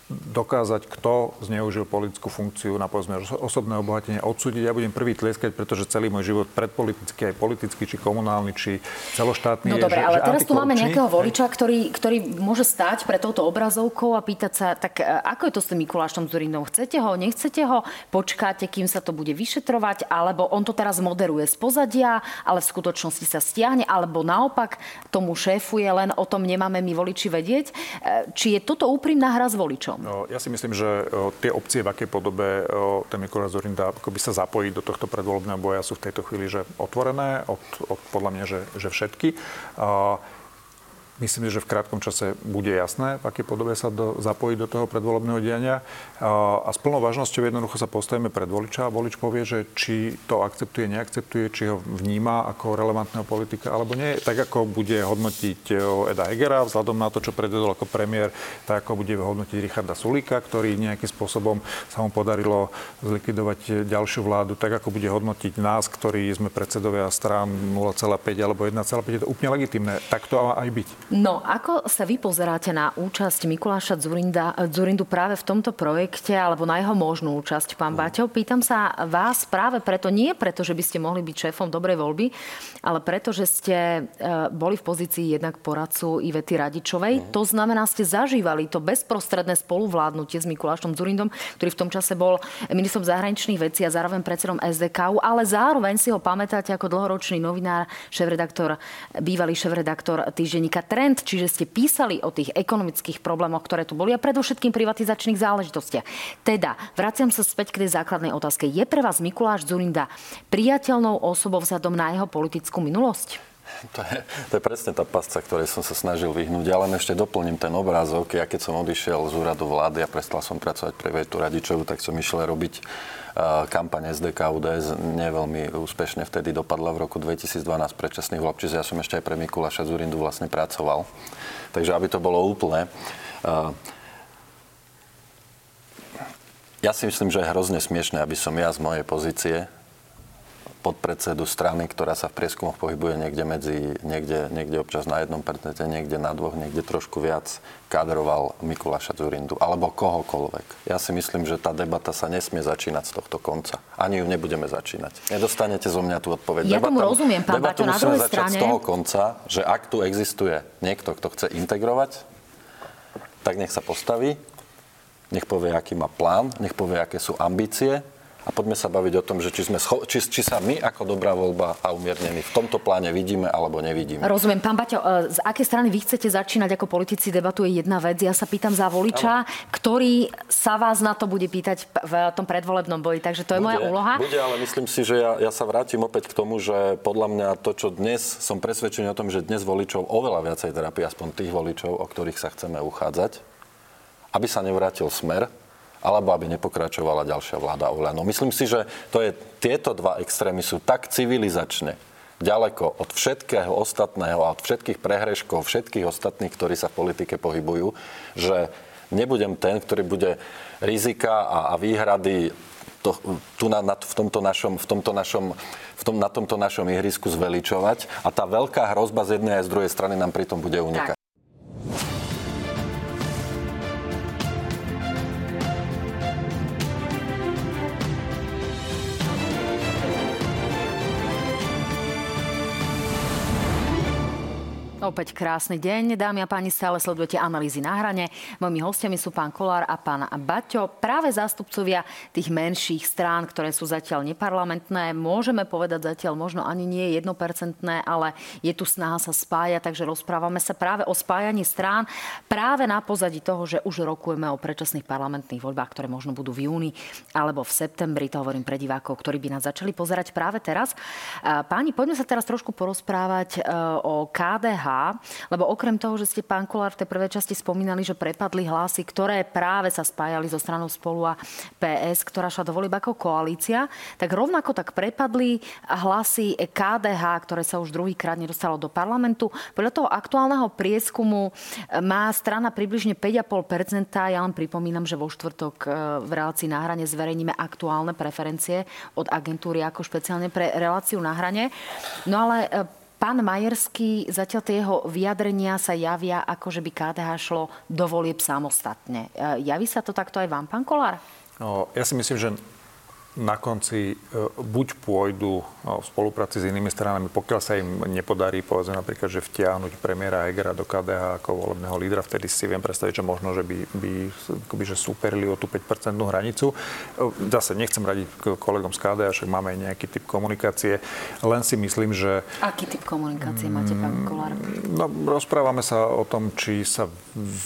[SPEAKER 2] dokázať, kto zneužil politickú funkciu na povedzme osobné obohatenie, odsúdiť. Ja budem prvý tlieskať, pretože celý môj život predpolitický, aj politický, či komunálny, či celoštátny
[SPEAKER 1] no dobre, ale že teraz tu máme nejakého voliča, ktorý, ktorý môže stať pre touto obrazovkou a pýtať sa, tak e, ako je to s tým Mikulášom Zurindom? Chcete ho, nechcete ho? Počkáte, kým sa to bude vyšetrovať? Alebo on to teraz moderuje z pozadia, ale v skutočnosti sa stiahne? Alebo naopak tomu šéfuje, len o tom nemáme my voliči vedieť? E, či je toto úprimná hra s voličom?
[SPEAKER 2] No, ja si myslím, že tie opcie, v akej podobe ten Mikuláš Zorinda akoby sa zapojiť do tohto predvolebného boja sú v tejto chvíli že otvorené, od, od podľa mňa, že, že všetky. Myslím, že v krátkom čase bude jasné, v akej podobe sa do, zapojiť do toho predvolebného diania. A, s plnou vážnosťou jednoducho sa postavíme pred voliča a volič povie, že či to akceptuje, neakceptuje, či ho vníma ako relevantného politika alebo nie. Tak ako bude hodnotiť Eda Hegera vzhľadom na to, čo predvedol ako premiér, tak ako bude hodnotiť Richarda Sulíka, ktorý nejakým spôsobom sa mu podarilo zlikvidovať ďalšiu vládu, tak ako bude hodnotiť nás, ktorí sme predsedovia strán 0,5 alebo 1,5. Je to úplne legitimné. Tak to má aj byť.
[SPEAKER 1] No, ako sa vy pozeráte na účasť Mikuláša Zurinda, Zurindu práve v tomto projekte, alebo na jeho možnú účasť, pán no. Baťo? Pýtam sa vás práve preto, nie preto, že by ste mohli byť šéfom dobrej voľby, ale preto, že ste e, boli v pozícii jednak poradcu Ivety Radičovej. Uh-huh. To znamená, ste zažívali to bezprostredné spoluvládnutie s Mikulášom Zurindom, ktorý v tom čase bol ministrom zahraničných vecí a zároveň predsedom SDK, ale zároveň si ho pamätáte ako dlhoročný novinár, šéf-redaktor, bývalý šéf-redaktor týždenníka trend, čiže ste písali o tých ekonomických problémoch, ktoré tu boli a predovšetkým privatizačných záležitostiach. Teda, vraciam sa späť k tej základnej otázke. Je pre vás Mikuláš Zurinda priateľnou osobou vzhľadom na jeho politickú minulosť?
[SPEAKER 3] To je, to je presne tá pasca, ktorej som sa snažil vyhnúť. Ja len ešte doplním ten obrázok. Ja keď som odišiel z úradu vlády a prestal som pracovať pre Vetu Radičovu, tak som išiel robiť kampaň SDK UDS neveľmi úspešne vtedy dopadla v roku 2012 predčasných volieb, čiže ja som ešte aj pre Mikuláša Zurindu vlastne pracoval. Takže aby to bolo úplné. Ja si myslím, že je hrozne smiešne, aby som ja z mojej pozície podpredsedu strany, ktorá sa v prieskumoch pohybuje niekde medzi, niekde, niekde občas na jednom percente, niekde na dvoch, niekde trošku viac, kadroval Mikuláša Zurindu alebo kohokoľvek. Ja si myslím, že tá debata sa nesmie začínať z tohto konca. Ani ju nebudeme začínať. Nedostanete zo mňa tú odpoveď.
[SPEAKER 1] Ja tomu rozumiem, pán Baťo, na druhej
[SPEAKER 3] strane. z toho konca, že ak tu existuje niekto, kto chce integrovať, tak nech sa postaví, nech povie, aký má plán, nech povie, aké sú ambície a poďme sa baviť o tom, že či, sme scho- či, či sa my ako dobrá voľba a umiernení v tomto pláne vidíme alebo nevidíme.
[SPEAKER 1] Rozumiem. Pán Baťo, e, z aké strany vy chcete začínať ako politici debatu je jedna vec. Ja sa pýtam za voliča, ale. ktorý sa vás na to bude pýtať v tom predvolebnom boji. Takže to je bude, moja úloha.
[SPEAKER 3] Bude, ale myslím si, že ja, ja sa vrátim opäť k tomu, že podľa mňa to, čo dnes som presvedčený o tom, že dnes voličov oveľa viacej terapie, aspoň tých voličov, o ktorých sa chceme uchádzať, aby sa nevrátil smer, alebo aby nepokračovala ďalšia vláda Olano. Myslím si, že to je, tieto dva extrémy sú tak civilizačne ďaleko od všetkého ostatného a od všetkých prehreškov, všetkých ostatných, ktorí sa v politike pohybujú, že nebudem ten, ktorý bude rizika a, a výhrady to, tu na, na, v tomto našom, v tomto našom, v tom, na tomto našom ihrisku zveličovať a tá veľká hrozba z jednej aj z druhej strany nám pritom bude unikať.
[SPEAKER 1] Opäť krásny deň, dámy a páni, stále sledujete analýzy na hrane. Mojimi hostiami sú pán Kolár a pán Baťo, práve zástupcovia tých menších strán, ktoré sú zatiaľ neparlamentné. Môžeme povedať zatiaľ možno ani nie jednopercentné, ale je tu snaha sa spájať, takže rozprávame sa práve o spájaní strán, práve na pozadí toho, že už rokujeme o predčasných parlamentných voľbách, ktoré možno budú v júni alebo v septembri, to hovorím pre divákov, ktorí by nás začali pozerať práve teraz. Páni, poďme sa teraz trošku porozprávať e, o KDH lebo okrem toho, že ste pán Kolár v tej prvej časti spomínali, že prepadli hlasy, ktoré práve sa spájali so stranou spolu a PS, ktorá šla do volieb ako koalícia, tak rovnako tak prepadli hlasy KDH, ktoré sa už druhýkrát nedostalo do parlamentu. Podľa toho aktuálneho prieskumu má strana približne 5,5%. Ja len pripomínam, že vo štvrtok e, v relácii na hrane zverejníme aktuálne preferencie od agentúry ako špeciálne pre reláciu na hrane. No ale e, Pán Majerský, zatiaľ tie jeho vyjadrenia sa javia, ako že by KDH šlo do volieb samostatne. E, javí sa to takto aj vám, pán Kolár?
[SPEAKER 2] No, ja si myslím, že na konci e, buď pôjdu no, v spolupráci s inými stranami, pokiaľ sa im nepodarí, povedzme napríklad, že vtiahnuť premiéra Egera do KDH ako volebného lídra, vtedy si viem predstaviť, že možno, že by, by akoby, že superili o tú 5% hranicu. E, zase nechcem radiť kolegom z KDH, však máme aj nejaký typ komunikácie, len si myslím, že...
[SPEAKER 1] Aký typ komunikácie máte, pán Kolár?
[SPEAKER 2] No, rozprávame sa o tom, či sa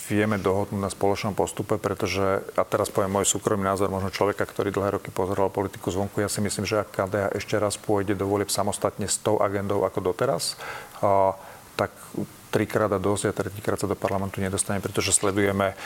[SPEAKER 2] vieme dohodnúť na spoločnom postupe, pretože, a teraz poviem môj súkromný názor, možno človeka, ktorý dlhé roky pozeral politiku zvonku. Ja si myslím, že ak KDH ešte raz pôjde do volieb samostatne s tou agendou ako doteraz, a, tak trikrát a dosť a tretíkrát sa do parlamentu nedostane, pretože sledujeme,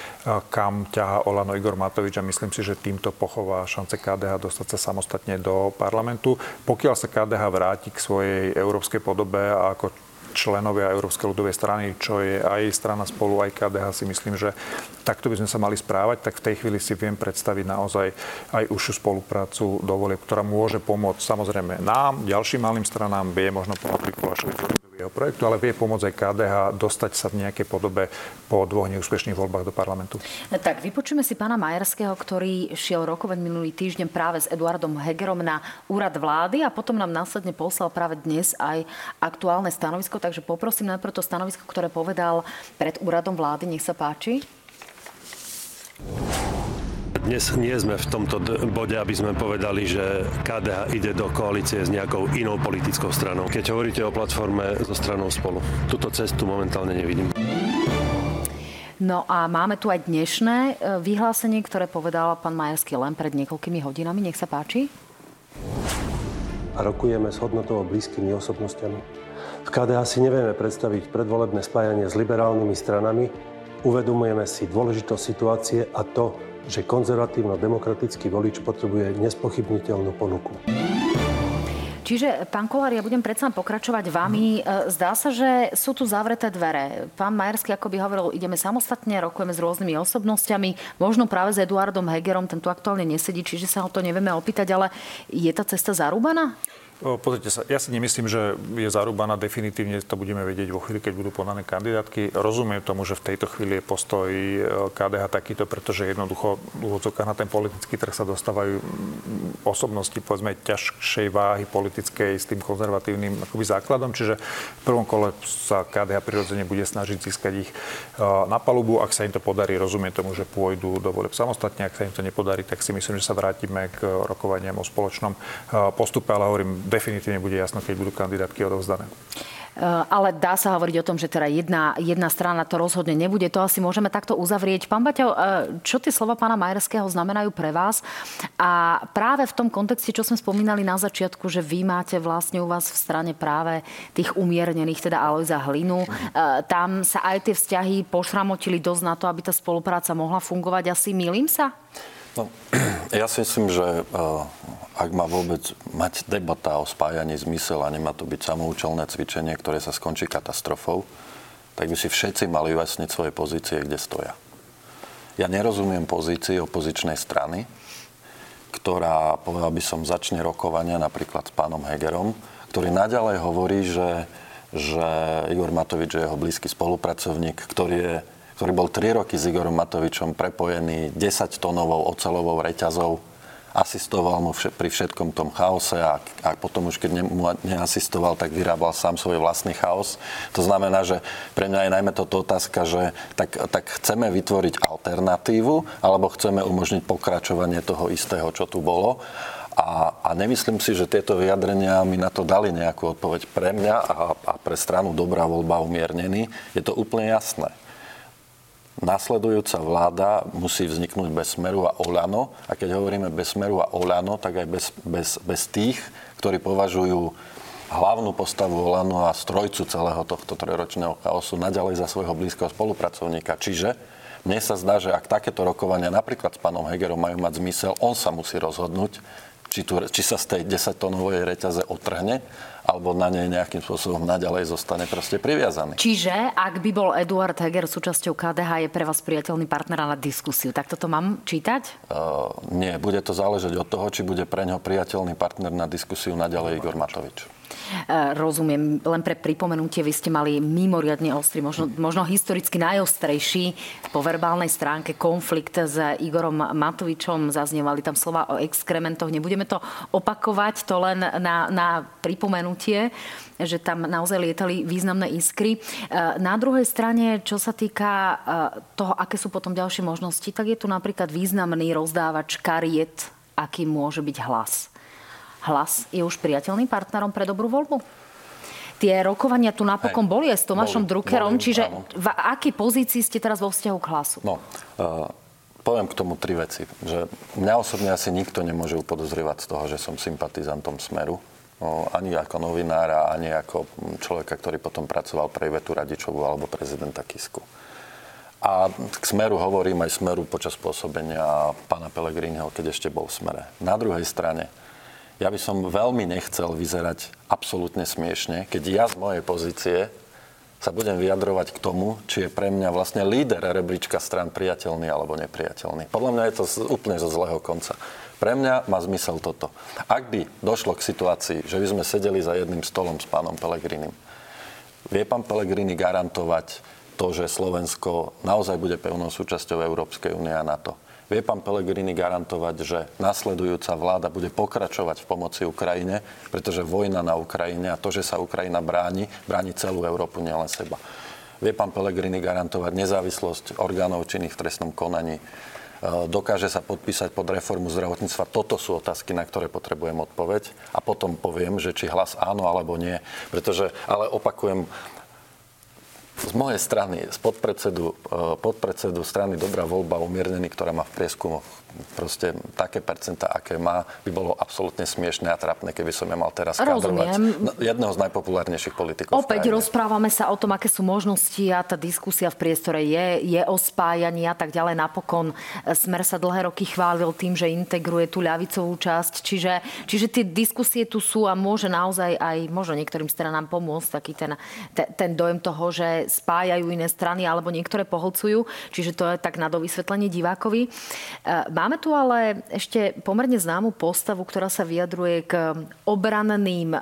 [SPEAKER 2] kam ťaha Olano Igor Matovič a myslím si, že týmto pochová šance KDH dostať sa samostatne do parlamentu. Pokiaľ sa KDH vráti k svojej európskej podobe a ako členovia Európskej ľudovej strany, čo je aj strana spolu, aj KDH, si myslím, že takto by sme sa mali správať, tak v tej chvíli si viem predstaviť naozaj aj užšiu spoluprácu do volieb, ktorá môže pomôcť samozrejme nám, ďalším malým stranám, vie možno pomôcť jeho projektu, ale vie pomôcť aj KDH dostať sa v nejakej podobe po dvoch neúspešných voľbách do parlamentu.
[SPEAKER 1] Tak vypočujeme si pána Majerského, ktorý šiel rokovať minulý týždeň práve s Eduardom Hegerom na úrad vlády a potom nám následne poslal práve dnes aj aktuálne stanovisko, takže poprosím najprv to stanovisko, ktoré povedal pred úradom vlády. Nech sa páči.
[SPEAKER 7] Dnes nie sme v tomto bode, aby sme povedali, že KDH ide do koalície s nejakou inou politickou stranou. Keď hovoríte o platforme so stranou spolu, túto cestu momentálne nevidím.
[SPEAKER 1] No a máme tu aj dnešné e, vyhlásenie, ktoré povedal pán Majerský len pred niekoľkými hodinami. Nech sa páči.
[SPEAKER 7] A rokujeme s hodnotovo blízkymi osobnostiami. V KDH si nevieme predstaviť predvolebné spájanie s liberálnymi stranami. Uvedomujeme si dôležitosť situácie a to, že konzervatívno-demokratický volič potrebuje nespochybniteľnú ponuku.
[SPEAKER 1] Čiže, pán Kolár, ja budem predsa pokračovať vami. E, zdá sa, že sú tu zavreté dvere. Pán Majerský, ako by hovoril, ideme samostatne, rokujeme s rôznymi osobnosťami, možno práve s Eduardom Hegerom, ten tu aktuálne nesedí, čiže sa ho to nevieme opýtať, ale je tá cesta zarúbaná?
[SPEAKER 2] Pozrite sa, ja si nemyslím, že je zarúbaná definitívne, to budeme vedieť vo chvíli, keď budú podané kandidátky. Rozumiem tomu, že v tejto chvíli je postoj e, KDH takýto, pretože jednoducho v na ten politický trh sa dostávajú osobnosti, povedzme, ťažšej váhy politickej s tým konzervatívnym akoby základom, čiže v prvom kole sa KDH prirodzene bude snažiť získať ich e, na palubu. Ak sa im to podarí, rozumiem tomu, že pôjdu do voleb samostatne. Ak sa im to nepodarí, tak si myslím, že sa vrátime k rokovaniam o spoločnom e, postupe, ale hovorím, definitívne bude jasno, keď budú kandidátky odovzdané.
[SPEAKER 1] ale dá sa hovoriť o tom, že teda jedna, jedna strana to rozhodne nebude. To asi môžeme takto uzavrieť. Pán Baťo, e, čo tie slova pána Majerského znamenajú pre vás? A práve v tom kontexte, čo sme spomínali na začiatku, že vy máte vlastne u vás v strane práve tých umiernených, teda Alojza Hlinu, e, tam sa aj tie vzťahy pošramotili dosť na to, aby tá spolupráca mohla fungovať. Asi milím sa?
[SPEAKER 3] No, [clears throat] ja si myslím, že uh, ak má vôbec mať debata o spájaní zmysel a nemá to byť samoučelné cvičenie, ktoré sa skončí katastrofou, tak by si všetci mali ujasniť svoje pozície, kde stoja. Ja nerozumiem pozícii opozičnej strany, ktorá, povedal by som, začne rokovania napríklad s pánom Hegerom, ktorý naďalej hovorí, že, že Igor Matovič je jeho blízky spolupracovník, ktorý je ktorý bol 3 roky s Igorom Matovičom prepojený 10 tonovou ocelovou reťazou, asistoval mu vše, pri všetkom tom chaose a, a potom už keď ne, mu neasistoval, tak vyrábal sám svoj vlastný chaos. To znamená, že pre mňa je najmä toto otázka, že tak, tak chceme vytvoriť alternatívu alebo chceme umožniť pokračovanie toho istého, čo tu bolo. A, a nemyslím si, že tieto vyjadrenia mi na to dali nejakú odpoveď pre mňa a, a pre stranu Dobrá voľba umiernený. Je to úplne jasné nasledujúca vláda musí vzniknúť bez Smeru a Olano. A keď hovoríme bez Smeru a Olano, tak aj bez, bez, bez tých, ktorí považujú hlavnú postavu Olano a strojcu celého tohto trojročného chaosu naďalej za svojho blízkeho spolupracovníka. Čiže mne sa zdá, že ak takéto rokovania napríklad s pánom Hegerom majú mať zmysel, on sa musí rozhodnúť, či, tu, či sa z tej 10-tonovej reťaze otrhne alebo na nej nejakým spôsobom naďalej zostane proste priviazaný.
[SPEAKER 1] Čiže ak by bol Eduard Heger súčasťou KDH, je pre vás priateľný partner na diskusiu. Tak toto mám čítať?
[SPEAKER 3] Uh, nie, bude to záležať od toho, či bude pre ňo priateľný partner na diskusiu naďalej Igor Matovič.
[SPEAKER 1] E, rozumiem. Len pre pripomenutie, vy ste mali mimoriadne ostrý, možno, možno historicky najostrejší po verbálnej stránke konflikt s Igorom Matovičom. Zaznievali tam slova o exkrementoch. Nebudeme to opakovať, to len na, na pripomenutie že tam naozaj lietali významné iskry. E, na druhej strane, čo sa týka e, toho, aké sú potom ďalšie možnosti, tak je tu napríklad významný rozdávač kariet, aký môže byť hlas. Hlas je už priateľným partnerom pre dobrú voľbu? Tie rokovania tu napokon boli aj s Tomášom boli, Druckerom, boli, čiže áno. v akej pozícii ste teraz vo vzťahu k hlasu?
[SPEAKER 3] No, uh, poviem k tomu tri veci. Že mňa osobne asi nikto nemôže upodozrievať z toho, že som sympatizantom Smeru. No, ani ako novinára, ani ako človeka, ktorý potom pracoval pre Ivetu Radičovu alebo prezidenta Kisku. A k Smeru hovorím aj Smeru počas pôsobenia pána Pelegriniho, keď ešte bol v Smere. Na druhej strane, ja by som veľmi nechcel vyzerať absolútne smiešne, keď ja z mojej pozície sa budem vyjadrovať k tomu, či je pre mňa vlastne líder rebríčka stran priateľný alebo nepriateľný. Podľa mňa je to úplne zo zlého konca. Pre mňa má zmysel toto. Ak by došlo k situácii, že by sme sedeli za jedným stolom s pánom Pelegrinim, vie pán Pelegrini garantovať to, že Slovensko naozaj bude pevnou súčasťou Európskej únie a NATO? Vie pán Pellegrini garantovať, že nasledujúca vláda bude pokračovať v pomoci Ukrajine, pretože vojna na Ukrajine a to, že sa Ukrajina bráni, bráni celú Európu, nielen seba. Vie pán Pellegrini garantovať nezávislosť orgánov činných v trestnom konaní, e, dokáže sa podpísať pod reformu zdravotníctva. Toto sú otázky, na ktoré potrebujem odpoveď a potom poviem, že či hlas áno alebo nie. Pretože, ale opakujem, z mojej strany, z podpredsedu, eh, podpredsedu strany Dobrá voľba umiernený, ktorá má v prieskumoch proste také percenta, aké má, by bolo absolútne smiešne a trapné, keby som ja mal teraz kadrovať jedného z najpopulárnejších politikov.
[SPEAKER 1] Opäť rozprávame sa o tom, aké sú možnosti a tá diskusia v priestore je, je o spájaní a tak ďalej. Napokon e, Smer sa dlhé roky chválil tým, že integruje tú ľavicovú časť, čiže, čiže tie diskusie tu sú a môže naozaj aj možno niektorým stranám pomôcť taký ten, ten, ten dojem toho, že spájajú iné strany alebo niektoré pohlcujú, čiže to je tak na dovysvetlenie divákovi. E, Máme tu ale ešte pomerne známu postavu, ktorá sa vyjadruje k obranným e,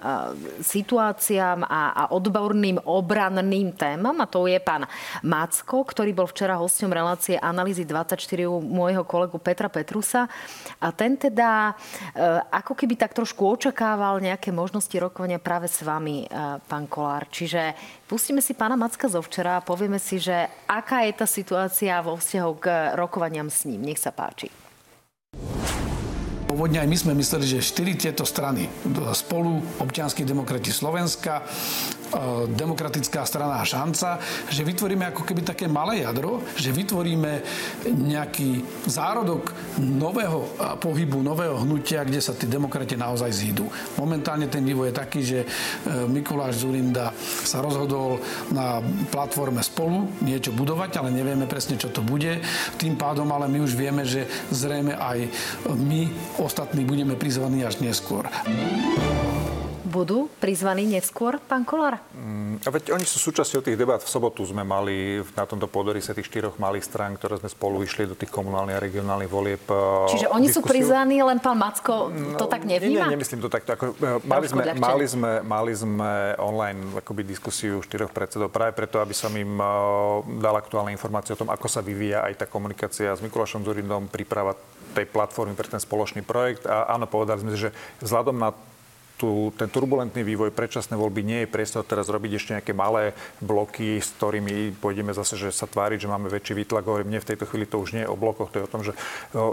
[SPEAKER 1] situáciám a, a odborným obranným témam a to je pán Macko, ktorý bol včera hostom relácie Analýzy 24 u môjho kolegu Petra Petrusa a ten teda e, ako keby tak trošku očakával nejaké možnosti rokovania práve s vami, e, pán Kolár. Čiže pustíme si pána Macka zo včera a povieme si, že aká je tá situácia vo vzťahu k rokovaniam s ním. Nech sa páči.
[SPEAKER 8] Pôvodne aj my sme mysleli, že štyri tieto strany, spolu občianskí demokrati Slovenska, demokratická strana šanca, že vytvoríme ako keby také malé jadro, že vytvoríme nejaký zárodok nového pohybu, nového hnutia, kde sa tí demokrati naozaj zídu. Momentálne ten vývoj je taký, že e, Mikuláš Zurinda sa rozhodol na platforme spolu niečo budovať, ale nevieme presne, čo to bude. Tým pádom ale my už vieme, že zrejme aj my ostatní budeme prizvaní až neskôr
[SPEAKER 1] budú prizvaní neskôr, pán Kolár?
[SPEAKER 2] Mm, a veď oni sú súčasťou tých debat. V sobotu sme mali na tomto podorise tých štyroch malých strán, ktoré sme spolu išli do tých komunálnych a regionálnych volieb.
[SPEAKER 1] E, Čiže oni diskusiu. sú prizvaní, len pán Macko to no, tak nevníma?
[SPEAKER 2] Nie, nie, nemyslím to takto. Ako, e, mali, sme, mali, sme, mali sme online akoby diskusiu štyroch predsedov práve preto, aby som im uh, dal aktuálne informácie o tom, ako sa vyvíja aj tá komunikácia s Mikulášom Zurindom, príprava tej platformy pre ten spoločný projekt. A áno, povedali sme, že vzhľadom na tú, ten turbulentný vývoj predčasné voľby nie je priestor teraz robiť ešte nejaké malé bloky, s ktorými pôjdeme zase, že sa tváriť, že máme väčší výtlak. Hovorím, mne v tejto chvíli to už nie je o blokoch, to je o tom, že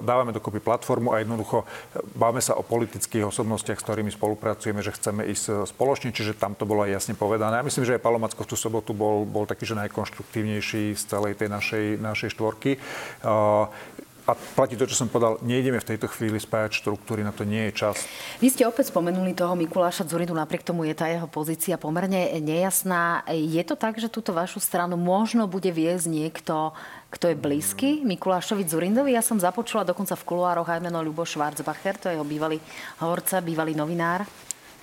[SPEAKER 2] dávame dokopy platformu a jednoducho báme sa o politických osobnostiach, s ktorými spolupracujeme, že chceme ísť e, spoločne, čiže tam to bolo aj jasne povedané. Ja myslím, že aj Palomacko v tú sobotu bol, bol taký, že najkonštruktívnejší z celej tej našej, našej štvorky a platí to, čo som povedal, nejdeme v tejto chvíli spájať štruktúry, na to nie je čas.
[SPEAKER 1] Vy ste opäť spomenuli toho Mikuláša Zuridu, napriek tomu je tá jeho pozícia pomerne nejasná. Je to tak, že túto vašu stranu možno bude viesť niekto, kto je blízky Mikulášovi Zurindovi? Ja som započula dokonca v kuluároch aj meno Ľubo Schwarzbacher, to je jeho bývalý hovorca, bývalý novinár.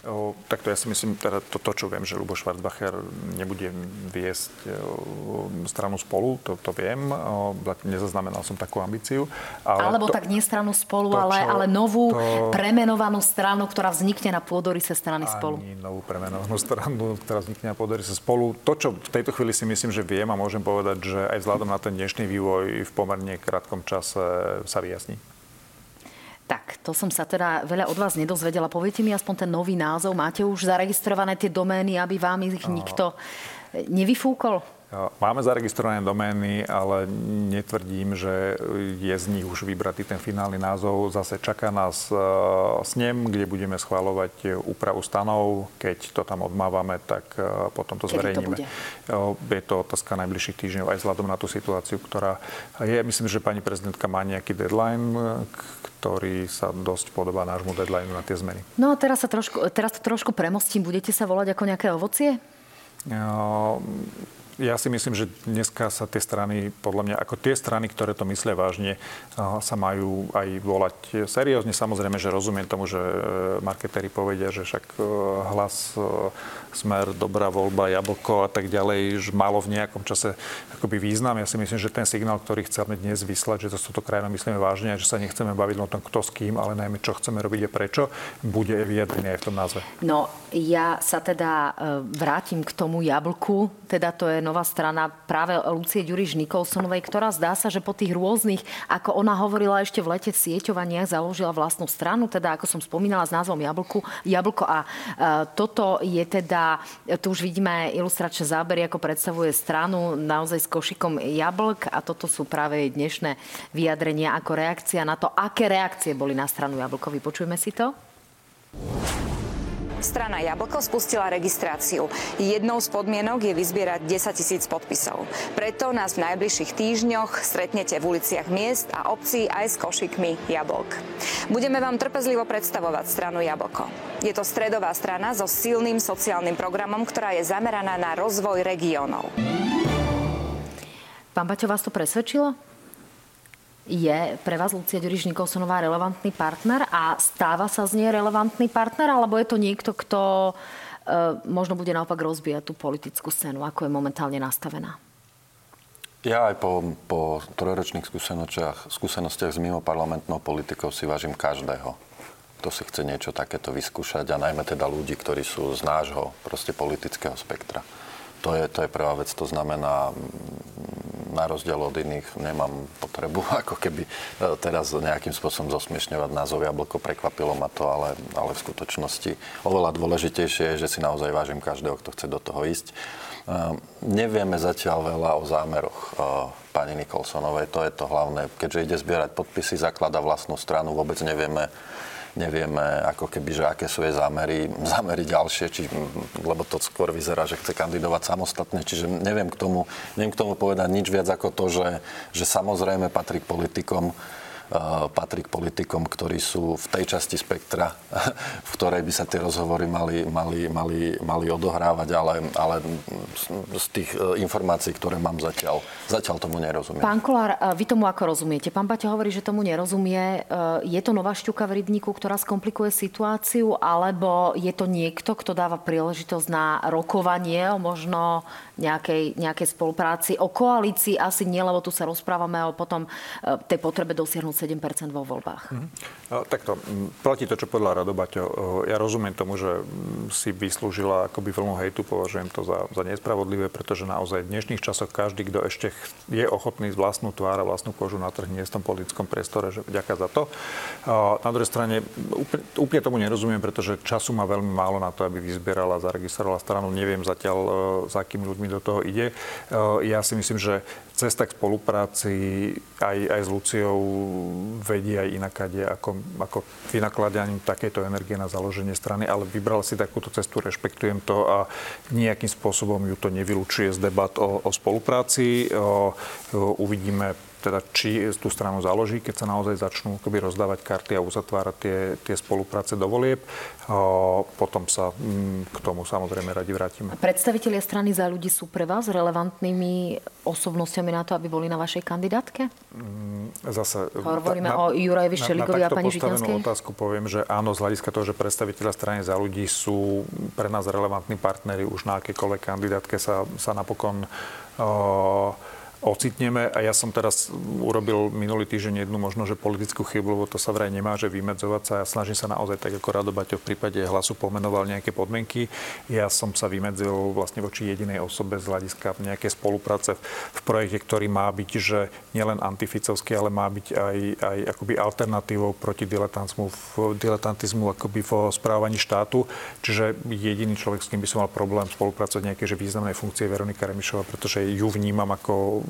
[SPEAKER 2] O, takto ja si myslím, teda to, to, čo viem, že Lubo Schwarzbacher nebude viesť o, stranu spolu, to, to viem, o, nezaznamenal som takú ambíciu.
[SPEAKER 1] Ale Alebo to, tak nie stranu spolu, to, ale, čo, ale novú to, premenovanú stranu, ktorá vznikne na pôdorise strany spolu.
[SPEAKER 2] Ani novú premenovanú stranu, ktorá vznikne na pôdorise spolu. To, čo v tejto chvíli si myslím, že viem a môžem povedať, že aj vzhľadom na ten dnešný vývoj v pomerne krátkom čase sa vyjasní.
[SPEAKER 1] Tak, to som sa teda veľa od vás nedozvedela. Poviete mi aspoň ten nový názov. Máte už zaregistrované tie domény, aby vám ich nikto nevyfúkol?
[SPEAKER 2] Máme zaregistrované domény, ale netvrdím, že je z nich už vybratý ten finálny názov. Zase čaká nás e, snem, kde budeme schváľovať úpravu stanov. Keď to tam odmávame, tak potom to zverejníme. To je to otázka najbližších týždňov aj vzhľadom na tú situáciu, ktorá je. Myslím, že pani prezidentka má nejaký deadline, ktorý sa dosť podobá nášmu deadline na tie zmeny.
[SPEAKER 1] No a teraz, sa trošku, teraz to trošku premostím. Budete sa volať ako nejaké ovocie?
[SPEAKER 2] No, ja si myslím, že dneska sa tie strany, podľa mňa, ako tie strany, ktoré to myslia vážne, sa majú aj volať seriózne. Samozrejme, že rozumiem tomu, že e, marketéri povedia, že však e, hlas e, smer, dobrá voľba, jablko a tak ďalej, že malo v nejakom čase akoby význam. Ja si myslím, že ten signál, ktorý chceme dnes vyslať, že to s touto krajinou myslíme vážne že sa nechceme baviť o tom, kto s kým, ale najmä čo chceme robiť a prečo, bude vyjadrený aj v tom názve.
[SPEAKER 1] No, ja sa teda vrátim k tomu jablku, teda to je nová strana práve Lucie Ďuriš Nikolsonovej, ktorá zdá sa, že po tých rôznych, ako ona hovorila ešte v lete sieťovaniach, založila vlastnú stranu, teda ako som spomínala s názvom Jablku, Jablko a e, toto je teda tu už vidíme ilustračné zábery, ako predstavuje stranu naozaj s košikom jablk a toto sú práve dnešné vyjadrenia ako reakcia na to, aké reakcie boli na stranu Jablkovi. Počujeme si to?
[SPEAKER 9] Strana Jablko spustila registráciu. Jednou z podmienok je vyzbierať 10 tisíc podpisov. Preto nás v najbližších týždňoch stretnete v uliciach miest a obcí aj s košikmi jablk. Budeme vám trpezlivo predstavovať stranu Jablko. Je to stredová strana so silným sociálnym programom, ktorá je zameraná na rozvoj regiónov.
[SPEAKER 1] Pán Baťo, vás to presvedčilo? Je pre vás Lucia Ďuriš Nikolsonová relevantný partner a stáva sa z nej relevantný partner, alebo je to niekto, kto e, možno bude naopak rozbíjať tú politickú scénu, ako je momentálne nastavená?
[SPEAKER 3] Ja aj po, po trojročných skúsenostiach, skúsenostiach s mimo parlamentnou politikou si vážim každého, kto si chce niečo takéto vyskúšať a najmä teda ľudí, ktorí sú z nášho proste politického spektra. To je, to je prvá vec, to znamená na rozdiel od iných nemám potrebu [laughs] ako keby e, teraz nejakým spôsobom zosmiešňovať názov Jablko. Prekvapilo ma to, ale, ale v skutočnosti oveľa dôležitejšie je, že si naozaj vážim každého, kto chce do toho ísť. E, nevieme zatiaľ veľa o zámeroch e, pani Nikolsonovej, to je to hlavné. Keďže ide zbierať podpisy, zaklada vlastnú stranu, vôbec nevieme, nevieme ako keby, že aké sú jej zámery, zámery ďalšie, či, lebo to skôr vyzerá, že chce kandidovať samostatne, čiže neviem k tomu, neviem k tomu povedať nič viac ako to, že, že samozrejme patrí k politikom, patrí k politikom, ktorí sú v tej časti spektra, [laughs] v ktorej by sa tie rozhovory mali, mali, mali, mali odohrávať, ale, ale z tých e, informácií, ktoré mám zatiaľ, zatiaľ tomu nerozumiem.
[SPEAKER 1] Pán Kolár, vy tomu ako rozumiete? Pán Baťa hovorí, že tomu nerozumie. Je to nová šťuka v rybníku, ktorá skomplikuje situáciu, alebo je to niekto, kto dáva príležitosť na rokovanie o možno nejakej, nejakej spolupráci. O koalícii asi nie, lebo tu sa rozprávame o potom tej potrebe dosiahnuť 7% vo voľbách. Mm-hmm.
[SPEAKER 2] Takto, platí to, čo podľa Radobaťo. Ja rozumiem tomu, že si vyslúžila akoby vlnu hejtu, považujem to za, za nespravodlivé, pretože naozaj v dnešných časoch každý, kto ešte je ochotný z vlastnú tvár a vlastnú kožu na trh, nie v tom politickom priestore, že vďaka za to. Na druhej strane úplne, úplne tomu nerozumiem, pretože času má veľmi málo na to, aby vyzbierala, zaregistrovala stranu. Neviem zatiaľ, za akými ľuďmi mi do toho ide. Eh, ja si myslím, že cesta k spolupráci aj, aj s Luciou vedie aj inakade ako, ako vynakladaním takejto energie na založenie strany, ale vybral si takúto cestu, rešpektujem to a nejakým spôsobom ju to nevylučuje z debat o, o spolupráci. O, uvidíme teda či tú stranu založí, keď sa naozaj začnú akoby rozdávať karty a uzatvárať tie, tie spolupráce do volieb. O, potom sa m, mm, k tomu samozrejme radi vrátime.
[SPEAKER 1] Predstavitelia strany za ľudí sú pre vás relevantnými osobnostiami na to, aby boli na vašej kandidátke? Mm,
[SPEAKER 2] zase...
[SPEAKER 1] Hovoríme na, o Jurajevi Šeligovi a pani Žitňanskej?
[SPEAKER 2] otázku poviem, že áno, z hľadiska toho, že predstaviteľa strany za ľudí sú pre nás relevantní partnery už na akékoľvek kandidátke sa, sa napokon o, ocitneme. A ja som teraz urobil minulý týždeň jednu možno, že politickú chybu, lebo to sa vraj nemá, že vymedzovať sa. Ja snažím sa naozaj tak, ako Rado Baťo v prípade hlasu pomenoval nejaké podmienky. Ja som sa vymedzil vlastne voči jedinej osobe z hľadiska nejakej spolupráce v projekte, ktorý má byť, že nielen antificovský, ale má byť aj, aj akoby alternatívou proti diletantizmu, diletantizmu akoby vo správaní štátu. Čiže jediný človek, s kým by som mal problém spolupracovať nejaké že významnej funkcie Veronika Remišova, pretože ju vnímam ako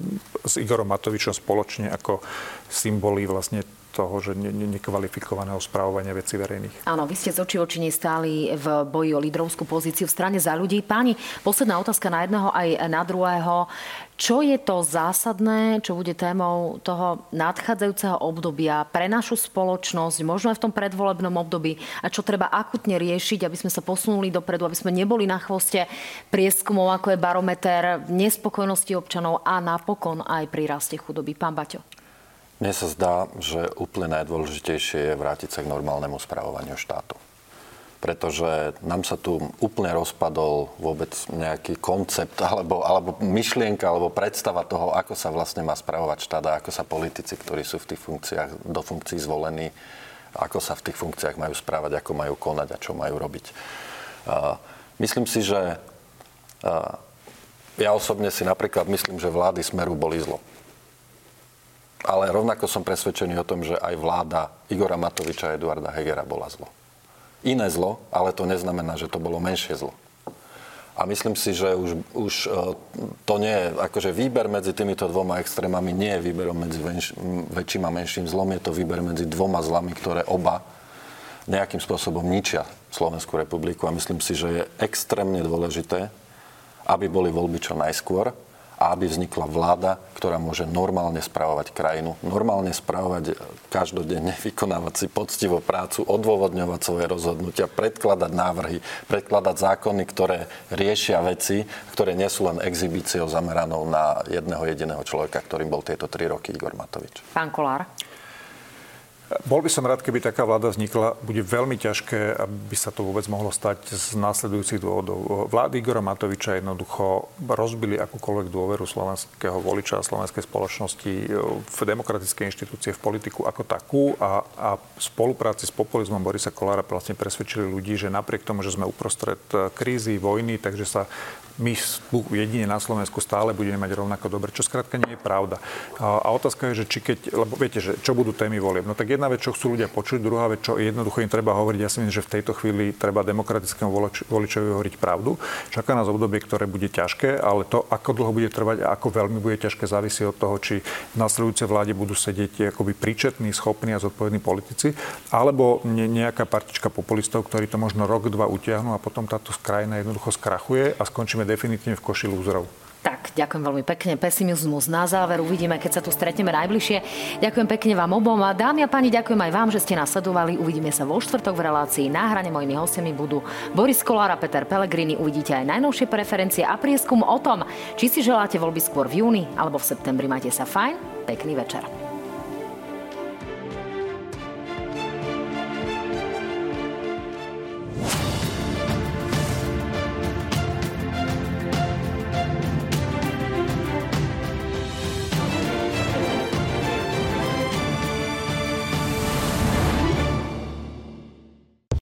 [SPEAKER 2] s Igorom Matovičom spoločne ako symboly vlastne toho, že ne, ne, nekvalifikovaného správovania veci verejných.
[SPEAKER 1] Áno, vy ste z očí oči stáli v boji o lídrovskú pozíciu v strane za ľudí. Páni, posledná otázka na jedného aj na druhého. Čo je to zásadné, čo bude témou toho nadchádzajúceho obdobia pre našu spoločnosť, možno aj v tom predvolebnom období a čo treba akutne riešiť, aby sme sa posunuli dopredu, aby sme neboli na chvoste prieskumov, ako je barometer nespokojnosti občanov a napokon aj pri raste chudoby. Pán Baťo.
[SPEAKER 3] Mne sa zdá, že úplne najdôležitejšie je vrátiť sa k normálnemu správovaniu štátu. Pretože nám sa tu úplne rozpadol vôbec nejaký koncept alebo, alebo myšlienka alebo predstava toho, ako sa vlastne má správovať štát a ako sa politici, ktorí sú v tých funkciách, do funkcií zvolení, ako sa v tých funkciách majú správať, ako majú konať a čo majú robiť. Myslím si, že ja osobne si napríklad myslím, že vlády Smeru boli zlo ale rovnako som presvedčený o tom, že aj vláda Igora Matoviča a Eduarda Hegera bola zlo. Iné zlo, ale to neznamená, že to bolo menšie zlo. A myslím si, že už, už e, to nie je, akože výber medzi týmito dvoma extrémami nie je výberom medzi venš, väčším a menším zlom, je to výber medzi dvoma zlami, ktoré oba nejakým spôsobom ničia Slovenskú republiku. A myslím si, že je extrémne dôležité, aby boli voľby čo najskôr a aby vznikla vláda, ktorá môže normálne spravovať krajinu, normálne spravovať každodenne, [laughs] vykonávať si poctivo prácu, odôvodňovať svoje rozhodnutia, predkladať návrhy, predkladať zákony, ktoré riešia veci, ktoré nie sú len exhibíciou zameranou na jedného jediného človeka, ktorým bol tieto tri roky Igor Matovič.
[SPEAKER 1] Pán Kolár.
[SPEAKER 2] Bol by som rád, keby taká vláda vznikla. Bude veľmi ťažké, aby sa to vôbec mohlo stať z následujúcich dôvodov. Vlády Igora Matoviča jednoducho rozbili akúkoľvek dôveru slovenského voliča a slovenskej spoločnosti v demokratické inštitúcie, v politiku ako takú a, a v spolupráci s populizmom Borisa Kolára vlastne presvedčili ľudí, že napriek tomu, že sme uprostred krízy, vojny, takže sa my jedine na Slovensku stále budeme mať rovnako dobre, čo skrátka nie je pravda. A, otázka je, že či keď, lebo viete, že čo budú témy volieb. No tak jedna vec, čo chcú ľudia počuť, druhá vec, čo jednoducho im treba hovoriť. Ja si myslím, že v tejto chvíli treba demokratickému volič, voličovi hovoriť pravdu. Čaká nás obdobie, ktoré bude ťažké, ale to, ako dlho bude trvať a ako veľmi bude ťažké, závisí od toho, či v nasledujúcej vláde budú sedieť akoby príčetní, schopní a zodpovední politici, alebo nejaká partička populistov, ktorí to možno rok, dva utiahnu a potom táto krajina jednoducho skrachuje a skončíme definitívne v koši lúzrov.
[SPEAKER 1] Tak, ďakujem veľmi pekne. Pesimizmus na záver. Uvidíme, keď sa tu stretneme najbližšie. Ďakujem pekne vám obom. A dámy a páni, ďakujem aj vám, že ste nás sledovali. Uvidíme sa vo štvrtok v relácii. Na hrane mojimi hostiami budú Boris Kolár a Peter Pellegrini. Uvidíte aj najnovšie preferencie a prieskum o tom, či si želáte voľby skôr v júni alebo v septembri. Majte sa fajn. Pekný večer.